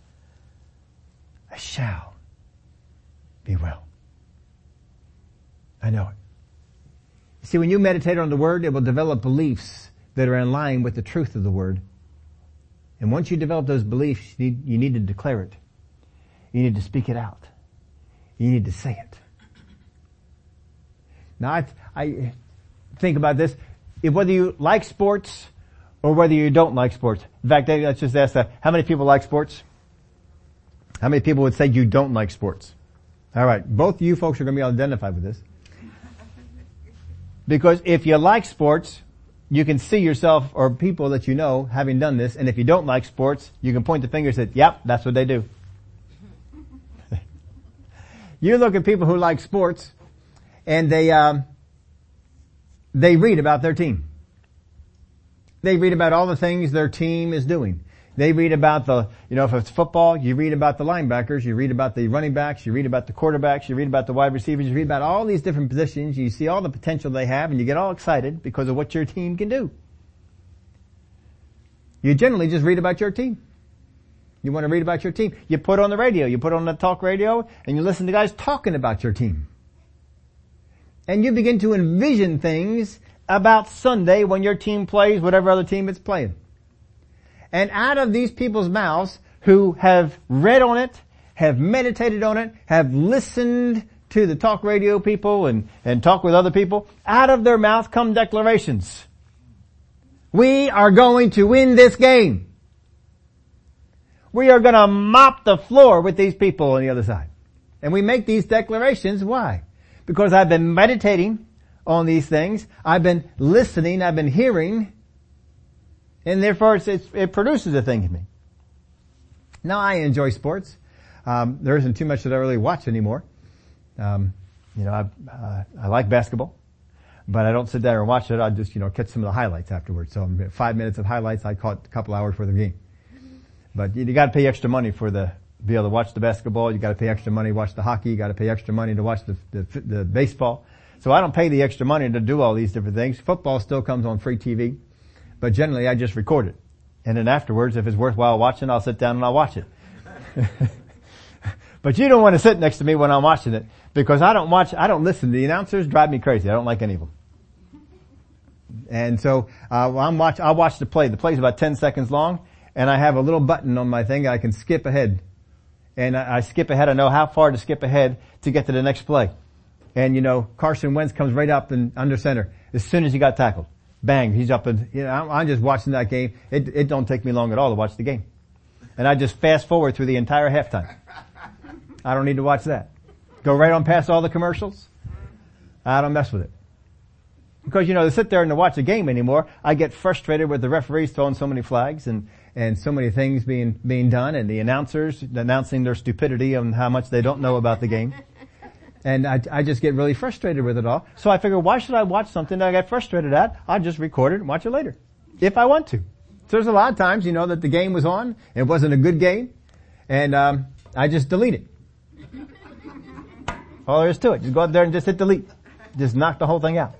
I shall be well. I know it. See, when you meditate on the word, it will develop beliefs that are in line with the truth of the word. And once you develop those beliefs, you need, you need to declare it. You need to speak it out. You need to say it. Now, I, I think about this. If whether you like sports or whether you don't like sports. In fact, let's just ask that. How many people like sports? How many people would say you don't like sports? All right. Both of you folks are going to be identified with this. Because if you like sports, you can see yourself or people that you know having done this. And if you don't like sports, you can point the finger and say, yep, that's what they do. [laughs] you look at people who like sports and they, um, they read about their team. They read about all the things their team is doing. They read about the, you know, if it's football, you read about the linebackers, you read about the running backs, you read about the quarterbacks, you read about the wide receivers, you read about all these different positions, you see all the potential they have, and you get all excited because of what your team can do. You generally just read about your team. You want to read about your team. You put on the radio, you put on the talk radio, and you listen to guys talking about your team. And you begin to envision things about Sunday when your team plays whatever other team it's playing. And out of these people's mouths who have read on it, have meditated on it, have listened to the talk radio people and, and talk with other people, out of their mouth come declarations. We are going to win this game. We are going to mop the floor with these people on the other side. And we make these declarations. Why? Because I've been meditating on these things. I've been listening. I've been hearing. And therefore it produces a thing in me. Now I enjoy sports. Um, there isn't too much that I really watch anymore. Um, you know, I, uh, I like basketball, but I don't sit there and watch it. I just, you know, catch some of the highlights afterwards. So five minutes of highlights, I caught a couple hours for the game. But you, you got to pay extra money for the be able to watch the basketball. You got to pay extra money to watch the hockey. You got to pay extra money to watch the, the the baseball. So I don't pay the extra money to do all these different things. Football still comes on free TV, but generally I just record it. And then afterwards, if it's worthwhile watching, I'll sit down and I'll watch it. [laughs] but you don't want to sit next to me when I'm watching it because I don't watch, I don't listen. The announcers drive me crazy. I don't like any of them. And so, uh, I'm watch, I'll watch the play. The play's about 10 seconds long and I have a little button on my thing I can skip ahead. And I, skip ahead. I know how far to skip ahead to get to the next play. And you know, Carson Wentz comes right up and under center as soon as he got tackled. Bang, he's up and, you know, I'm, I'm just watching that game. It, it don't take me long at all to watch the game. And I just fast forward through the entire halftime. I don't need to watch that. Go right on past all the commercials. I don't mess with it. Because, you know, to sit there and to watch the game anymore, I get frustrated with the referees throwing so many flags and, and so many things being, being done and the announcers announcing their stupidity and how much they don't know about the game. [laughs] And I, I just get really frustrated with it all. So I figure, why should I watch something that I get frustrated at? I'll just record it and watch it later. If I want to. So there's a lot of times, you know, that the game was on, it wasn't a good game, and um, I just delete it. [laughs] All there is to it. Just go out there and just hit delete. Just knock the whole thing out.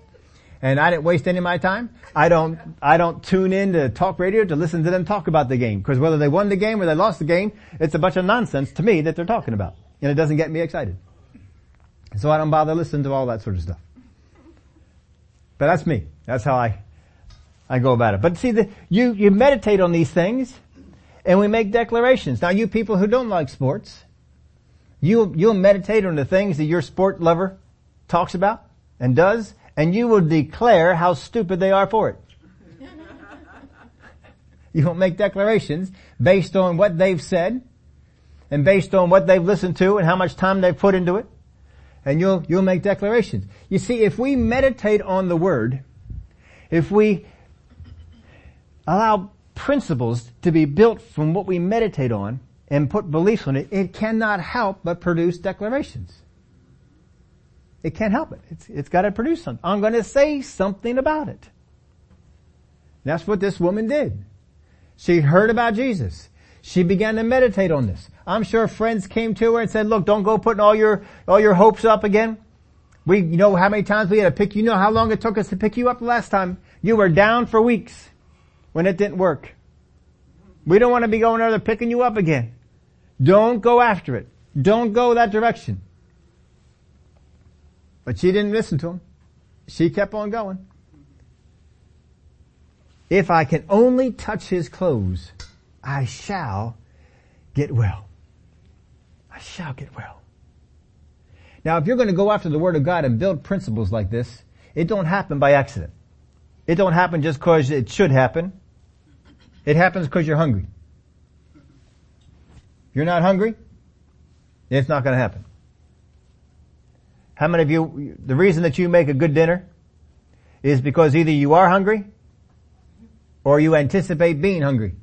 And I didn't waste any of my time. I don't, I don't tune in to talk radio to listen to them talk about the game. Cause whether they won the game or they lost the game, it's a bunch of nonsense to me that they're talking about. And it doesn't get me excited. So I don't bother listening to all that sort of stuff. But that's me. That's how I, I go about it. But see, the, you, you meditate on these things and we make declarations. Now you people who don't like sports, you, you'll meditate on the things that your sport lover talks about and does and you will declare how stupid they are for it. you won't make declarations based on what they've said and based on what they've listened to and how much time they've put into it. And you'll, you'll make declarations. You see, if we meditate on the Word, if we allow principles to be built from what we meditate on and put beliefs on it, it cannot help but produce declarations. It can't help it. It's, it's got to produce something. I'm going to say something about it. That's what this woman did. She heard about Jesus. She began to meditate on this. I'm sure friends came to her and said, look, don't go putting all your, all your hopes up again. We, you know how many times we had to pick, you know how long it took us to pick you up the last time? You were down for weeks when it didn't work. We don't want to be going there picking you up again. Don't go after it. Don't go that direction. But she didn't listen to him. She kept on going. If I can only touch his clothes, I shall get well. I shall get well. Now if you're going to go after the Word of God and build principles like this, it don't happen by accident. It don't happen just cause it should happen. It happens because you're hungry. If you're not hungry, it's not going to happen. How many of you, the reason that you make a good dinner is because either you are hungry or you anticipate being hungry.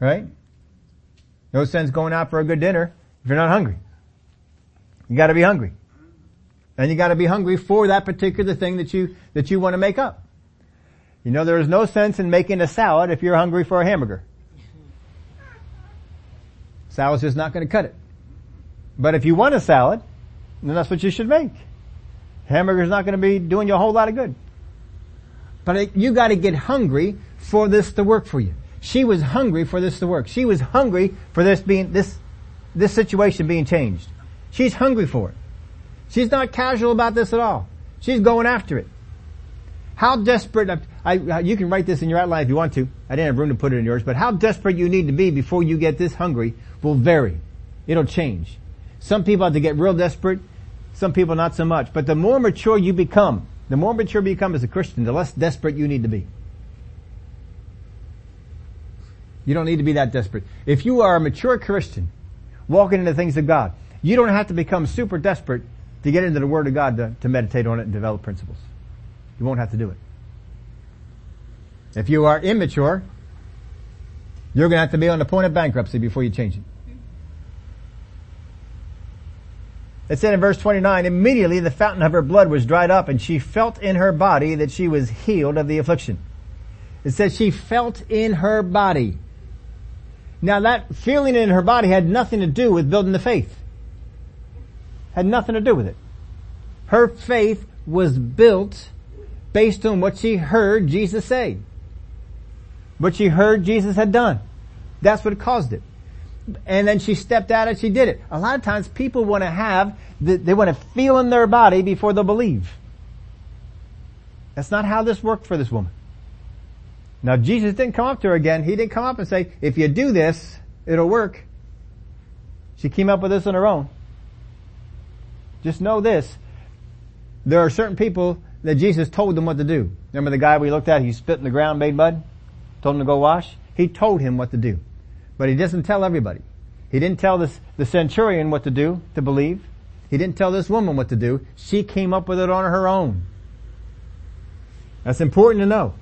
Right? No sense going out for a good dinner if you're not hungry. You gotta be hungry. And you gotta be hungry for that particular thing that you, that you want to make up. You know, there is no sense in making a salad if you're hungry for a hamburger. Salad's just not to cut it. But if you want a salad, then that's what you should make. Hamburger's not going to be doing you a whole lot of good. But you got to get hungry for this to work for you. She was hungry for this to work. She was hungry for this being this this situation being changed. She's hungry for it. She's not casual about this at all. She's going after it. How desperate, I, I, you can write this in your outline if you want to. I didn't have room to put it in yours, but how desperate you need to be before you get this hungry will vary. It'll change. Some people have to get real desperate, some people not so much. But the more mature you become, the more mature you become as a Christian, the less desperate you need to be. You don't need to be that desperate. If you are a mature Christian, walking into things of God, you don't have to become super desperate to get into the Word of God to, to meditate on it and develop principles. You won't have to do it. If you are immature, you're going to have to be on the point of bankruptcy before you change it. It said in verse 29, immediately the fountain of her blood was dried up and she felt in her body that she was healed of the affliction. It says she felt in her body. Now that feeling in her body had nothing to do with building the faith. Had nothing to do with it. Her faith was built based on what she heard Jesus say. What she heard Jesus had done. That's what caused it and then she stepped out and she did it. A lot of times people want to have, they want to feel in their body before they'll believe. That's not how this worked for this woman. Now Jesus didn't come up to her again. He didn't come up and say, if you do this, it'll work. She came up with this on her own. Just know this. There are certain people that Jesus told them what to do. Remember the guy we looked at, he spit in the ground, made mud? Told him to go wash? He told him what to do. But he doesn't tell everybody. He didn't tell this, the centurion what to do to believe. He didn't tell this woman what to do. She came up with it on her own. That's important to know.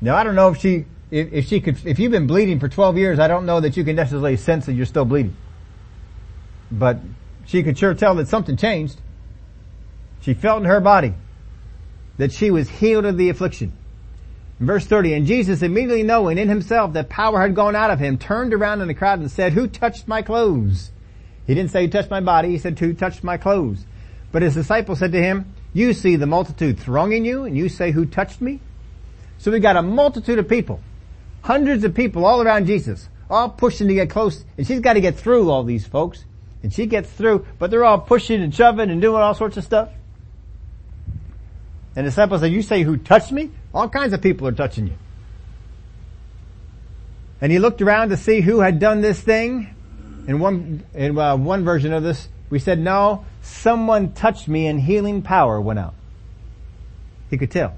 Now I don't know if she, if, if she could, if you've been bleeding for 12 years, I don't know that you can necessarily sense that you're still bleeding. But she could sure tell that something changed. She felt in her body that she was healed of the affliction. Verse 30, and Jesus immediately knowing in himself that power had gone out of him, turned around in the crowd and said, who touched my clothes? He didn't say who touched my body, he said who touched my clothes. But his disciples said to him, you see the multitude thronging you and you say who touched me? So we got a multitude of people, hundreds of people all around Jesus, all pushing to get close, and she's got to get through all these folks. And she gets through, but they're all pushing and shoving and doing all sorts of stuff. And the disciples say, you say who touched me? All kinds of people are touching you. And he looked around to see who had done this thing. In one, in uh, one version of this, we said, no, someone touched me and healing power went out. He could tell.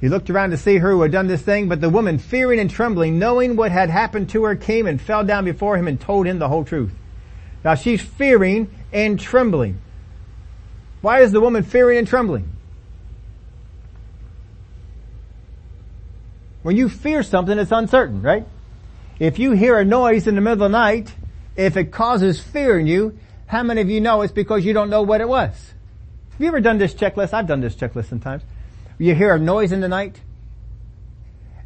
He looked around to see her who had done this thing, but the woman, fearing and trembling, knowing what had happened to her, came and fell down before him and told him the whole truth. Now she's fearing and trembling. Why is the woman fearing and trembling? When you fear something, it's uncertain, right? If you hear a noise in the middle of the night, if it causes fear in you, how many of you know it's because you don't know what it was? Have you ever done this checklist? I've done this checklist sometimes you hear a noise in the night?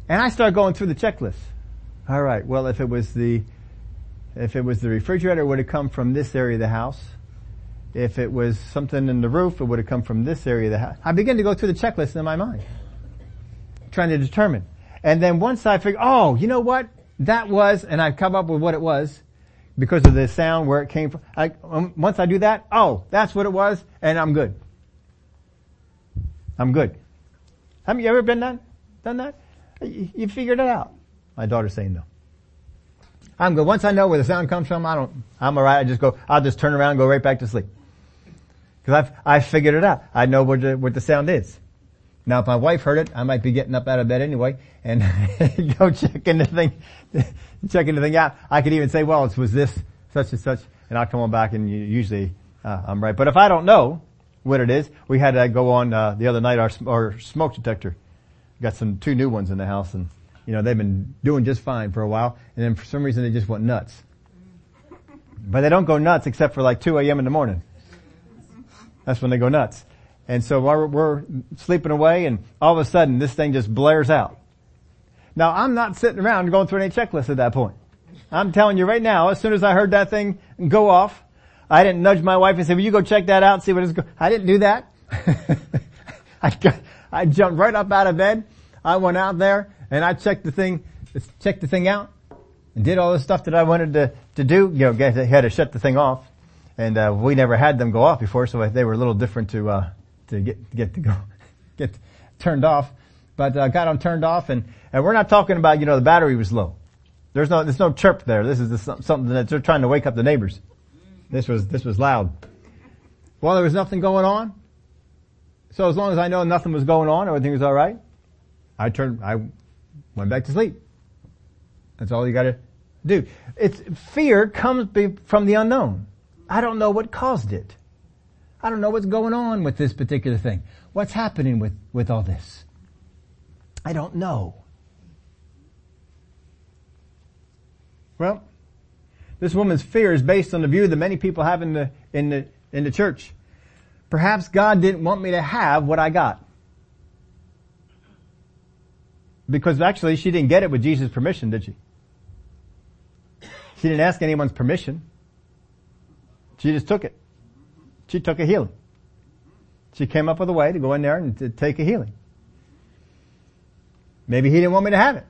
And I start going through the checklist. All right. Well, if it was the, if it was the refrigerator, it would have come from this area of the house. If it was something in the roof, it would have come from this area of the house. I begin to go through the checklist in my mind, trying to determine. And then once I figure, oh, you know what? That was, and I come up with what it was because of the sound where it came from. I, um, once I do that, oh, that's what it was, and I'm good. I'm good. Have you ever been done, done that? You, you figured it out. My daughter's saying no. I'm good. Once I know where the sound comes from, I don't, I'm alright. I just go, I'll just turn around and go right back to sleep. Cause I've, I figured it out. I know what the, what the sound is. Now if my wife heard it, I might be getting up out of bed anyway and [laughs] go checking the thing, [laughs] checking the thing out. I could even say, well, it was this, such and such, and I'll come on back and usually, uh, I'm right. But if I don't know, what it is. We had to go on uh, the other night. Our our smoke detector got some two new ones in the house, and you know they've been doing just fine for a while. And then for some reason they just went nuts. But they don't go nuts except for like 2 a.m. in the morning. That's when they go nuts. And so we're, we're sleeping away, and all of a sudden this thing just blares out. Now I'm not sitting around going through any checklists at that point. I'm telling you right now, as soon as I heard that thing go off, I didn't nudge my wife and say, will you go check that out and see what it's going I didn't do that. [laughs] I, got, I jumped right up out of bed. I went out there and I checked the thing, checked the thing out and did all the stuff that I wanted to, to do. You know, had to shut the thing off. And, uh, we never had them go off before, so they were a little different to, uh, to get, get to go, [laughs] get turned off. But, uh, got them turned off and, and we're not talking about, you know, the battery was low. There's no, there's no chirp there. This is something that they're trying to wake up the neighbors. This was, this was loud. Well, there was nothing going on. So as long as I know nothing was going on, everything was alright, I turned, I went back to sleep. That's all you gotta do. It's, fear comes from the unknown. I don't know what caused it. I don't know what's going on with this particular thing. What's happening with, with all this? I don't know. Well, this woman's fear is based on the view that many people have in the, in the, in the church. Perhaps God didn't want me to have what I got. Because actually she didn't get it with Jesus' permission, did she? She didn't ask anyone's permission. She just took it. She took a healing. She came up with a way to go in there and to take a healing. Maybe he didn't want me to have it.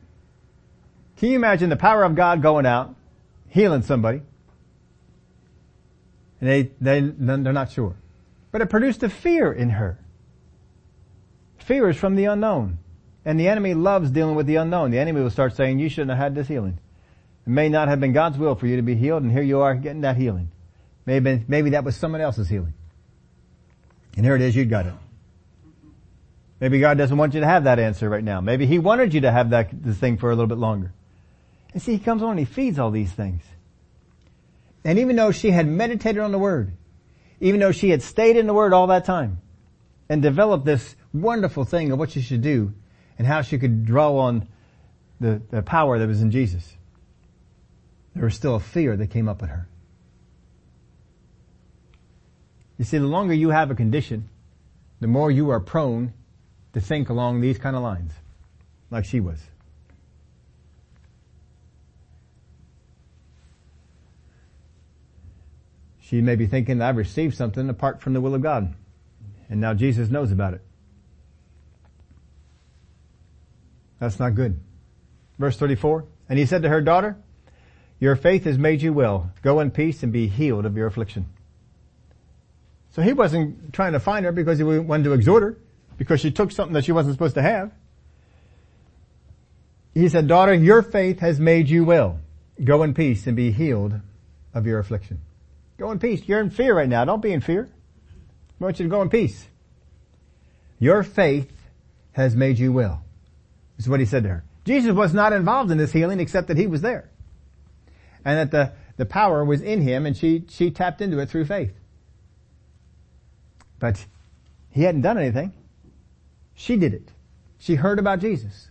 Can you imagine the power of God going out healing somebody. And they, they, they're not sure. But it produced a fear in her. Fear is from the unknown. And the enemy loves dealing with the unknown. The enemy will start saying, you shouldn't have had this healing. It may not have been God's will for you to be healed, and here you are getting that healing. Maybe, maybe that was someone else's healing. And here it is, you got it. Maybe God doesn't want you to have that answer right now. Maybe He wanted you to have that this thing for a little bit longer. And see, he comes on and he feeds all these things. And even though she had meditated on the word, even though she had stayed in the word all that time and developed this wonderful thing of what she should do and how she could draw on the, the power that was in Jesus, there was still a fear that came up in her. You see, the longer you have a condition, the more you are prone to think along these kind of lines, like she was. She may be thinking, I've received something apart from the will of God. And now Jesus knows about it. That's not good. Verse 34. And he said to her, daughter, your faith has made you well. Go in peace and be healed of your affliction. So he wasn't trying to find her because he wanted to exhort her, because she took something that she wasn't supposed to have. He said, daughter, your faith has made you well. Go in peace and be healed of your affliction. Go in peace. You're in fear right now. Don't be in fear. I want you to go in peace. Your faith has made you well. This is what he said to her. Jesus was not involved in this healing except that he was there. And that the, the power was in him and she, she tapped into it through faith. But he hadn't done anything. She did it. She heard about Jesus.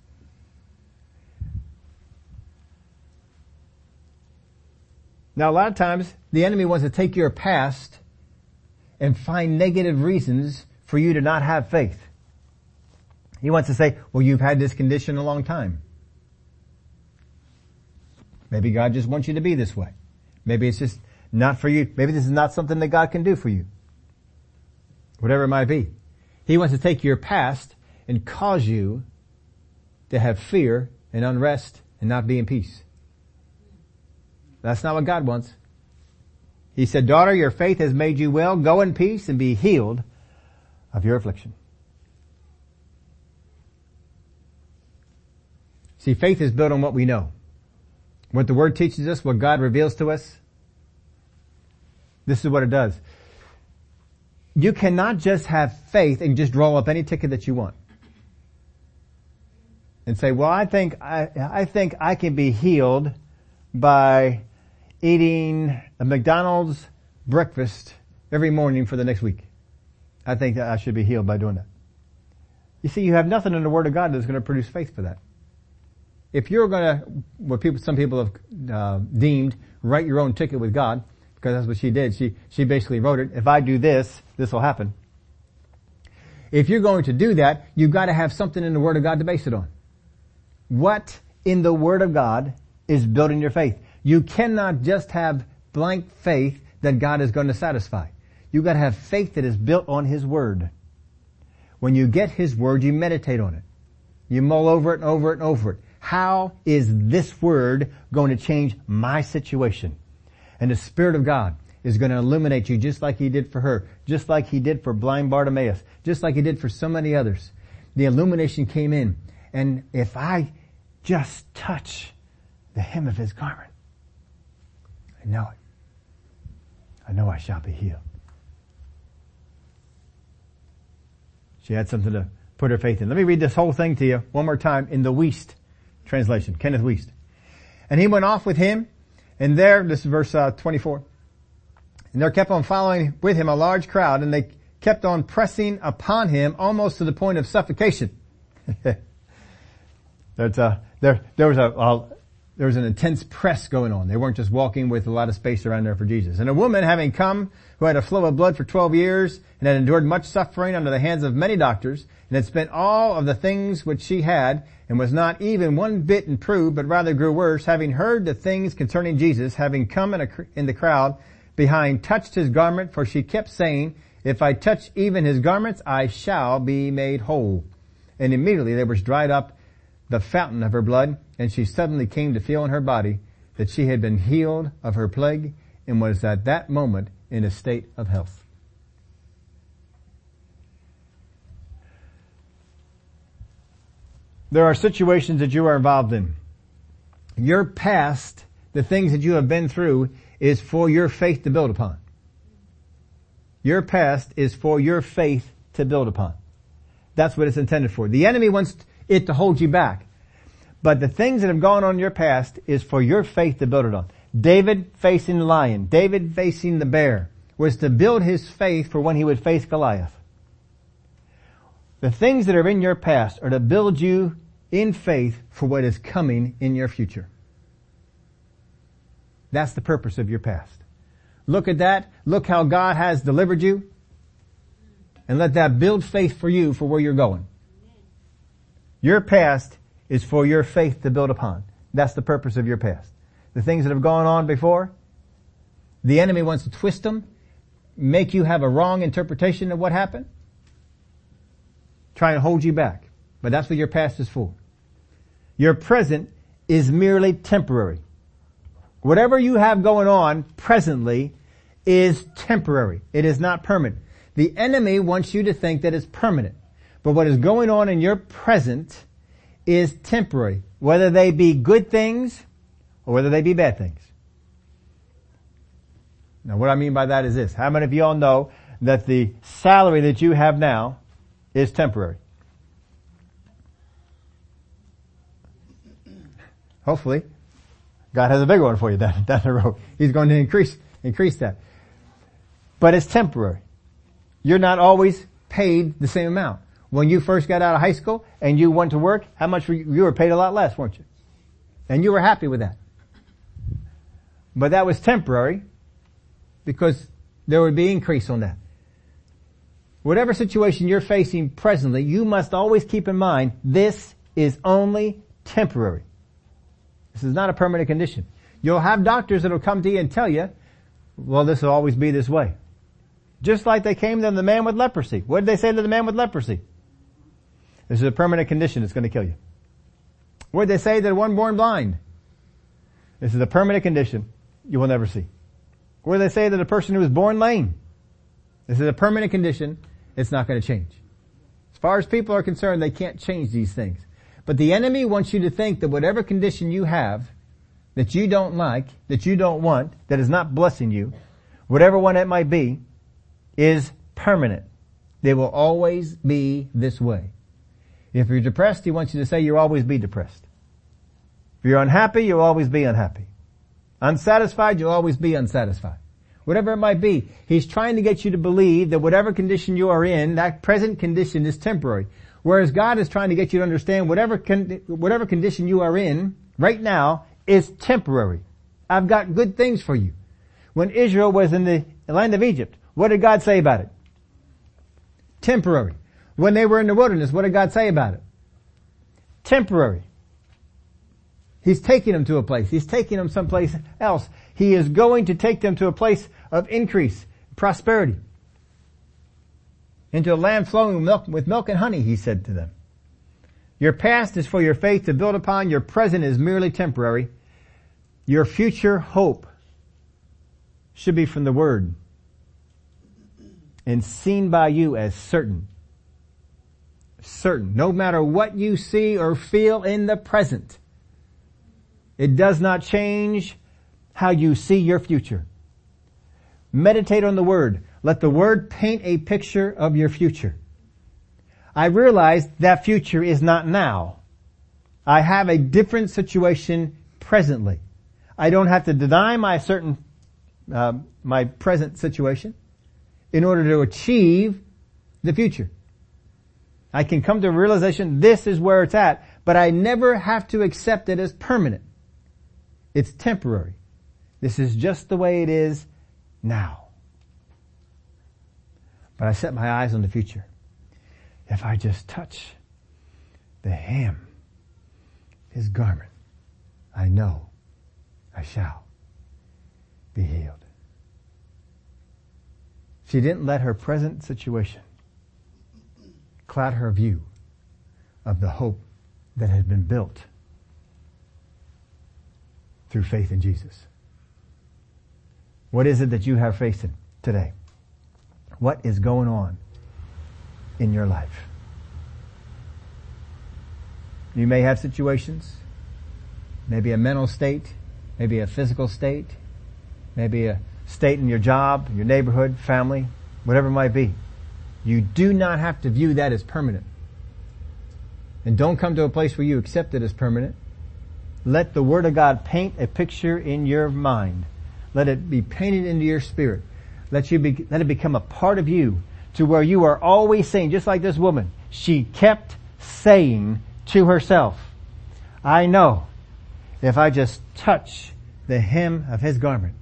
Now a lot of times the enemy wants to take your past and find negative reasons for you to not have faith. He wants to say, well you've had this condition a long time. Maybe God just wants you to be this way. Maybe it's just not for you. Maybe this is not something that God can do for you whatever it might be. He wants to take your past and cause you to have fear and unrest and not be in peace. That's not what God wants. He said, daughter, your faith has made you well. Go in peace and be healed of your affliction. See, faith is built on what we know. What the Word teaches us, what God reveals to us. This is what it does you cannot just have faith and just draw up any ticket that you want. And say, well, I think, I, I think I can be healed by eating a McDonald's breakfast every morning for the next week. I think that I should be healed by doing that. You see, you have nothing in the Word of God that's going to produce faith for that. If you're going to, what people, some people have uh, deemed, write your own ticket with God, because that's what she did. She, she basically wrote it, if I do this, this will happen. If you're going to do that, you've got to have something in the Word of God to base it on. What in the Word of God is building your faith? You cannot just have blank faith that God is going to satisfy. You've got to have faith that is built on His Word. When you get His Word, you meditate on it. You mull over it and over it and over it. How is this Word going to change my situation? And the Spirit of God is going to illuminate you just like He did for her, just like He did for blind Bartimaeus, just like He did for so many others. The illumination came in. And if I just touch the hem of His garment, I know it. I know I shall be healed. She had something to put her faith in. Let me read this whole thing to you one more time in the Wuest translation, Kenneth Wuest. And he went off with him and there, this is verse uh, 24. And there kept on following with him a large crowd and they kept on pressing upon him almost to the point of suffocation. [laughs] There's a, there, there was a, a, there was an intense press going on. They weren't just walking with a lot of space around there for Jesus. And a woman having come who had a flow of blood for 12 years and had endured much suffering under the hands of many doctors and had spent all of the things which she had and was not even one bit improved, but rather grew worse, having heard the things concerning Jesus, having come in, a, in the crowd behind, touched his garment, for she kept saying, if I touch even his garments, I shall be made whole. And immediately there was dried up the fountain of her blood, and she suddenly came to feel in her body that she had been healed of her plague and was at that moment in a state of health. There are situations that you are involved in. Your past, the things that you have been through, is for your faith to build upon. Your past is for your faith to build upon. That's what it's intended for. The enemy wants it to hold you back. But the things that have gone on in your past is for your faith to build it on. David facing the lion, David facing the bear, was to build his faith for when he would face Goliath. The things that are in your past are to build you in faith for what is coming in your future. That's the purpose of your past. Look at that. Look how God has delivered you. And let that build faith for you for where you're going. Your past is for your faith to build upon. That's the purpose of your past. The things that have gone on before, the enemy wants to twist them, make you have a wrong interpretation of what happened, try and hold you back. But that's what your past is for. Your present is merely temporary. Whatever you have going on presently is temporary. It is not permanent. The enemy wants you to think that it's permanent. But what is going on in your present is temporary, whether they be good things or whether they be bad things. Now what I mean by that is this. How many of you all know that the salary that you have now is temporary? Hopefully. God has a bigger one for you down, [laughs] down the road. He's going to increase, increase that. But it's temporary. You're not always paid the same amount. When you first got out of high school and you went to work, how much were you, you were paid a lot less, weren't you? And you were happy with that. But that was temporary because there would be increase on that. Whatever situation you're facing presently, you must always keep in mind this is only temporary. This is not a permanent condition. You'll have doctors that'll come to you and tell you, well, this will always be this way. Just like they came to the man with leprosy. What did they say to the man with leprosy? This is a permanent condition. It's going to kill you. Did they say that one born blind? This is a permanent condition you will never see. Where they say that a person who was born lame? This is a permanent condition. It's not going to change. As far as people are concerned, they can't change these things. But the enemy wants you to think that whatever condition you have, that you don't like, that you don't want, that is not blessing you, whatever one it might be, is permanent. They will always be this way. If you're depressed, he wants you to say you'll always be depressed. If you're unhappy, you'll always be unhappy. Unsatisfied, you'll always be unsatisfied. Whatever it might be, he's trying to get you to believe that whatever condition you are in, that present condition is temporary. Whereas God is trying to get you to understand whatever, con- whatever condition you are in right now is temporary. I've got good things for you. When Israel was in the land of Egypt, what did God say about it? Temporary. When they were in the wilderness, what did God say about it? Temporary. He's taking them to a place. He's taking them someplace else. He is going to take them to a place of increase, prosperity into a land flowing with milk, with milk and honey, he said to them. Your past is for your faith to build upon. Your present is merely temporary. Your future hope should be from the Word and seen by you as certain. Certain. No matter what you see or feel in the present, it does not change how you see your future. Meditate on the Word. Let the word paint a picture of your future. I realize that future is not now. I have a different situation presently. I don't have to deny my certain, uh, my present situation in order to achieve the future. I can come to a realization this is where it's at, but I never have to accept it as permanent. It's temporary. This is just the way it is now. But I set my eyes on the future. If I just touch the hem, his garment, I know I shall be healed. She didn't let her present situation cloud her view of the hope that had been built through faith in Jesus. What is it that you have faith in today? what is going on in your life. You may have situations, maybe a mental state, maybe a physical state, maybe a state in your job, your neighborhood, family, whatever it might be. You do not have to view that as permanent. And don't come to a place where you accept it as permanent. Let the Word of God paint a picture in your mind. Let it be painted into your spirit. Let you be, let it become a part of you to where you are always saying, just like this woman, she kept saying to herself, I know if I just touch the hem of his garment,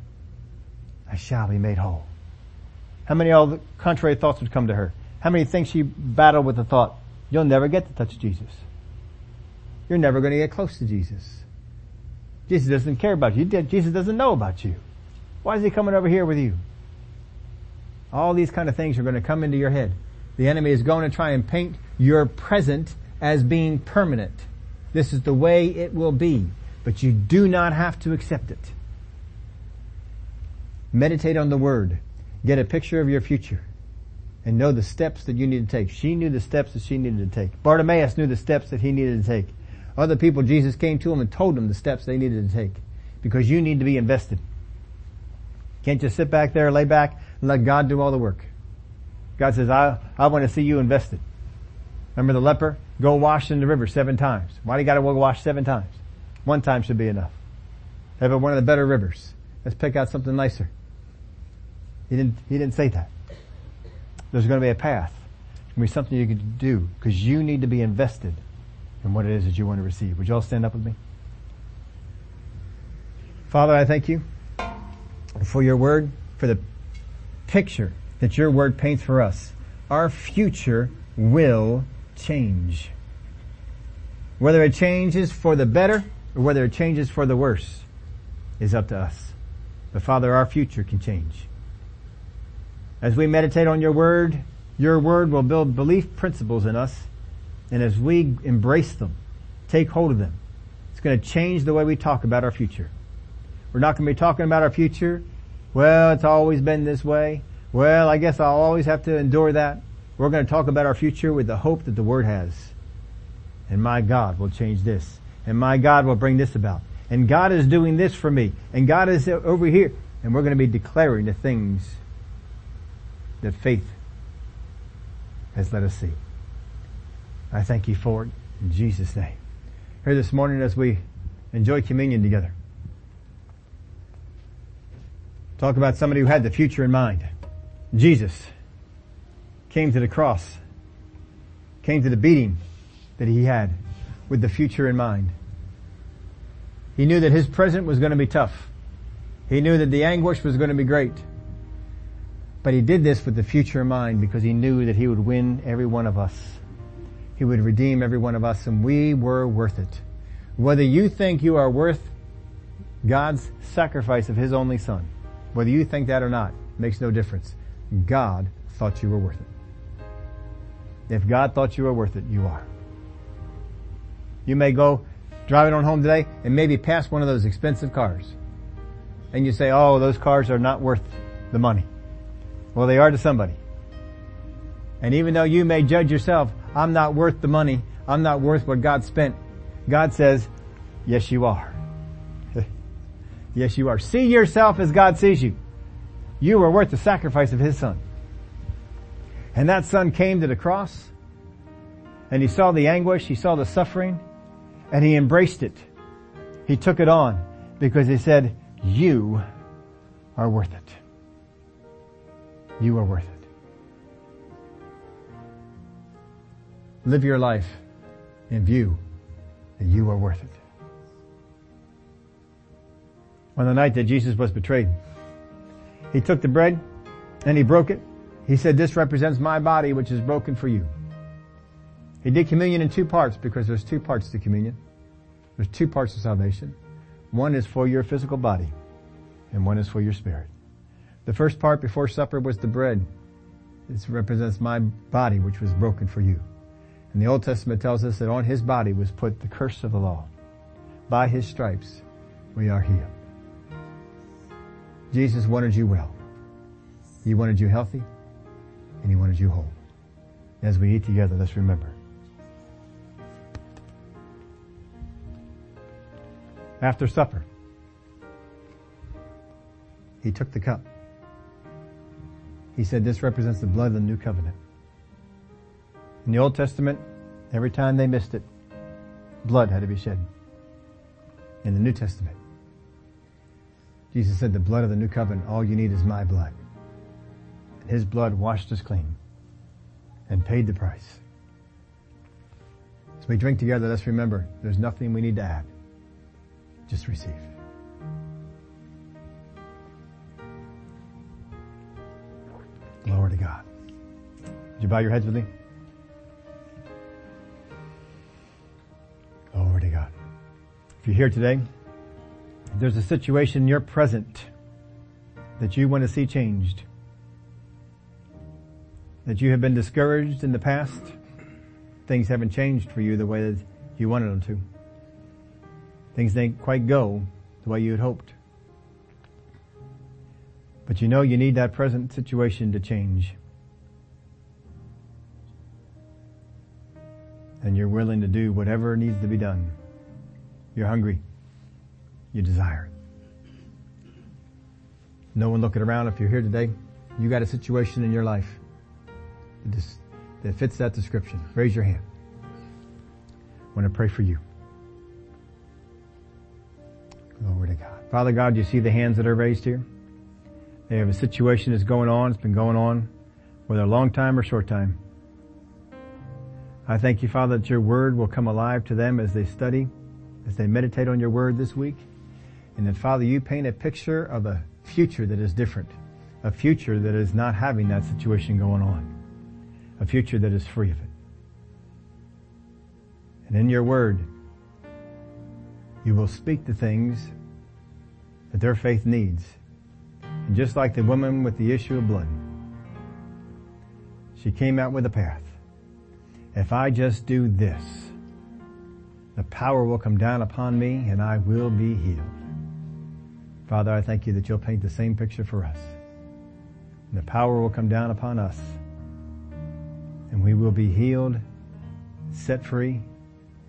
I shall be made whole. How many all the contrary thoughts would come to her? How many things she battled with the thought, you'll never get to touch Jesus? you're never going to get close to Jesus. Jesus doesn't care about you. Jesus doesn't know about you. Why is he coming over here with you? All these kind of things are going to come into your head. The enemy is going to try and paint your present as being permanent. This is the way it will be, but you do not have to accept it. Meditate on the word. Get a picture of your future and know the steps that you need to take. She knew the steps that she needed to take. Bartimaeus knew the steps that he needed to take. Other people, Jesus came to them and told them the steps they needed to take because you need to be invested. Can't just sit back there, lay back, and let God do all the work. God says, I, I want to see you invested. Remember the leper? Go wash in the river seven times. Why do you gotta go wash seven times? One time should be enough. Have one of the better rivers. Let's pick out something nicer. He didn't, he didn't say that. There's going to be a path. It's going to be something you can do because you need to be invested in what it is that you want to receive. Would you all stand up with me? Father, I thank you for your word, for the picture that your word paints for us. Our future will change. Whether it changes for the better or whether it changes for the worse is up to us. But Father, our future can change. As we meditate on your word, your word will build belief principles in us. And as we embrace them, take hold of them, it's going to change the way we talk about our future. We're not going to be talking about our future. Well, it's always been this way. Well, I guess I'll always have to endure that. We're going to talk about our future with the hope that the Word has. And my God will change this. And my God will bring this about. And God is doing this for me. And God is over here. And we're going to be declaring the things that faith has let us see. I thank you for it in Jesus' name. Here this morning as we enjoy communion together. Talk about somebody who had the future in mind. Jesus came to the cross, came to the beating that he had with the future in mind. He knew that his present was going to be tough. He knew that the anguish was going to be great. But he did this with the future in mind because he knew that he would win every one of us. He would redeem every one of us and we were worth it. Whether you think you are worth God's sacrifice of his only son, whether you think that or not, makes no difference. God thought you were worth it. If God thought you were worth it, you are. You may go driving on home today and maybe pass one of those expensive cars. And you say, oh, those cars are not worth the money. Well, they are to somebody. And even though you may judge yourself, I'm not worth the money, I'm not worth what God spent, God says, yes you are. [laughs] Yes, you are. See yourself as God sees you. You are worth the sacrifice of His Son. And that Son came to the cross, and He saw the anguish, He saw the suffering, and He embraced it. He took it on because He said, you are worth it. You are worth it. Live your life in view that you are worth it on the night that Jesus was betrayed. He took the bread and he broke it. He said, this represents my body which is broken for you. He did communion in two parts because there's two parts to communion. There's two parts to salvation. One is for your physical body and one is for your spirit. The first part before supper was the bread. This represents my body which was broken for you. And the Old Testament tells us that on his body was put the curse of the law. By his stripes we are healed. Jesus wanted you well. He wanted you healthy and he wanted you whole. As we eat together, let's remember. After supper, he took the cup. He said, this represents the blood of the new covenant. In the Old Testament, every time they missed it, blood had to be shed. In the New Testament, Jesus said, the blood of the new covenant, all you need is my blood. And his blood washed us clean and paid the price. As we drink together, let's remember there's nothing we need to add. Just receive. Glory to God. Would you bow your heads with me? Glory to God. If you're here today, there's a situation in your present that you want to see changed, that you have been discouraged in the past, things haven't changed for you the way that you wanted them to. Things didn't quite go the way you had hoped. But you know you need that present situation to change. And you're willing to do whatever needs to be done. You're hungry. You desire. No one looking around if you're here today. You got a situation in your life that, fits that description. Raise your hand. I want to pray for you. Glory to God. Father God, you see the hands that are raised here? They have a situation that's going on. It's been going on, whether a long time or short time. I thank you, Father, that your word will come alive to them as they study, as they meditate on your word this week. And that, Father, you paint a picture of a future that is different. A future that is not having that situation going on. A future that is free of it. And in your word, you will speak the things that their faith needs. Just like the woman with the issue of blood, she came out with a path. If I just do this, the power will come down upon me and I will be healed. Father, I thank you that you'll paint the same picture for us. And the power will come down upon us and we will be healed, set free,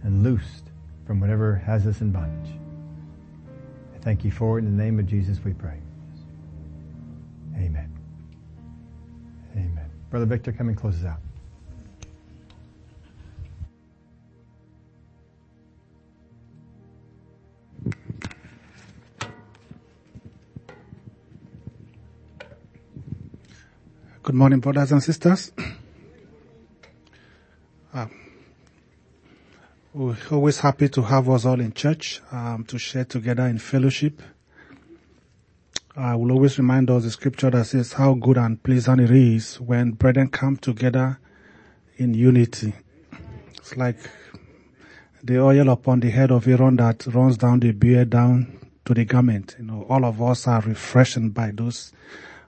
and loosed from whatever has us in bondage. I thank you for it. In the name of Jesus we pray. Amen. Amen. Brother Victor, come and close us out. Good morning, brothers and sisters. Uh, we're always happy to have us all in church um, to share together in fellowship. I will always remind us the scripture that says how good and pleasant it is when brethren come together in unity. It's like the oil upon the head of Aaron that runs down the beard down to the garment. You know, all of us are refreshed by those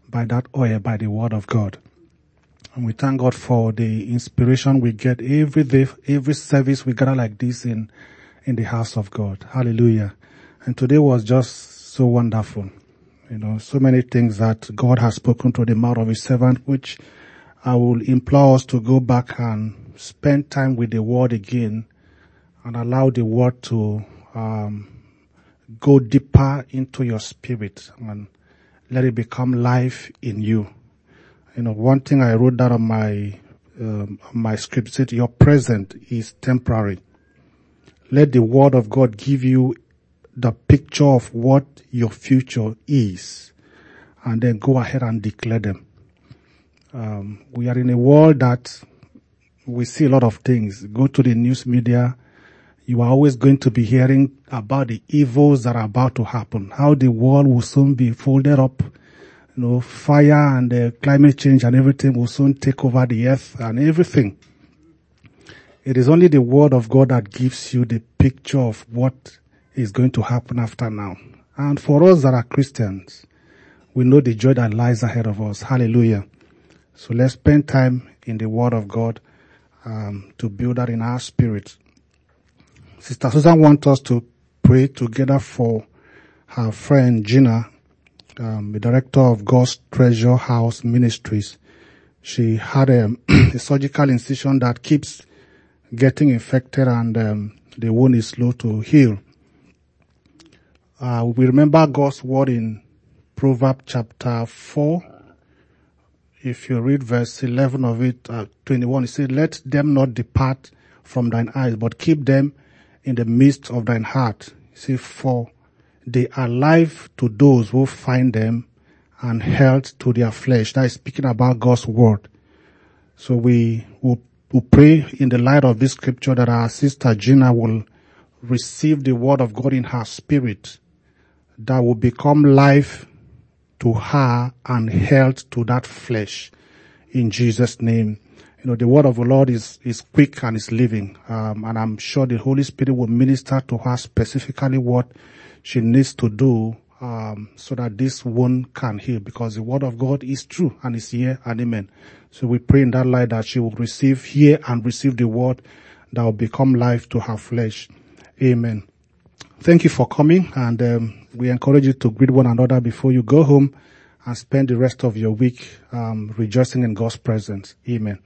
by that oil, by the word of God. And we thank God for the inspiration we get every day, every service we gather like this in, in the house of God. Hallelujah. And today was just so wonderful. You know, so many things that God has spoken to the mouth of his servant, which I will implore us to go back and spend time with the word again and allow the word to, um, go deeper into your spirit and let it become life in you. You know, one thing I wrote down on my um, my script said, "Your present is temporary." Let the word of God give you the picture of what your future is, and then go ahead and declare them. Um, we are in a world that we see a lot of things. Go to the news media, you are always going to be hearing about the evils that are about to happen, how the world will soon be folded up, you know, fire and uh, climate change and everything will soon take over the earth and everything. It is only the word of God that gives you the picture of what is going to happen after now. And for us that are Christians, we know the joy that lies ahead of us. Hallelujah. So let's spend time in the word of God um, to build that in our spirit. Sister Susan wants us to pray together for her friend Gina, um, the director of God's Treasure House Ministries. She had a, [clears throat] a surgical incision that keeps getting infected and um, the wound is slow to heal. Uh, we remember God's word in Proverbs chapter 4. If you read verse 11 of it, uh, 21, it says, let them not depart from thine eyes, but keep them in the midst of thine heart. See, for they are life to those who find them and health to their flesh. That is speaking about God's word. So we will we pray in the light of this scripture that our sister Gina will receive the word of God in her spirit that will become life to her and health to that flesh in Jesus name. You know, the word of the Lord is, is quick and is living. Um, and I'm sure the Holy Spirit will minister to her specifically what she needs to do, um, so that this wound can heal because the word of God is true and is here and amen. So we pray in that light that she will receive, hear and receive the word that will become life to her flesh. Amen. Thank you for coming and um, we encourage you to greet one another before you go home and spend the rest of your week um, rejoicing in God's presence. Amen.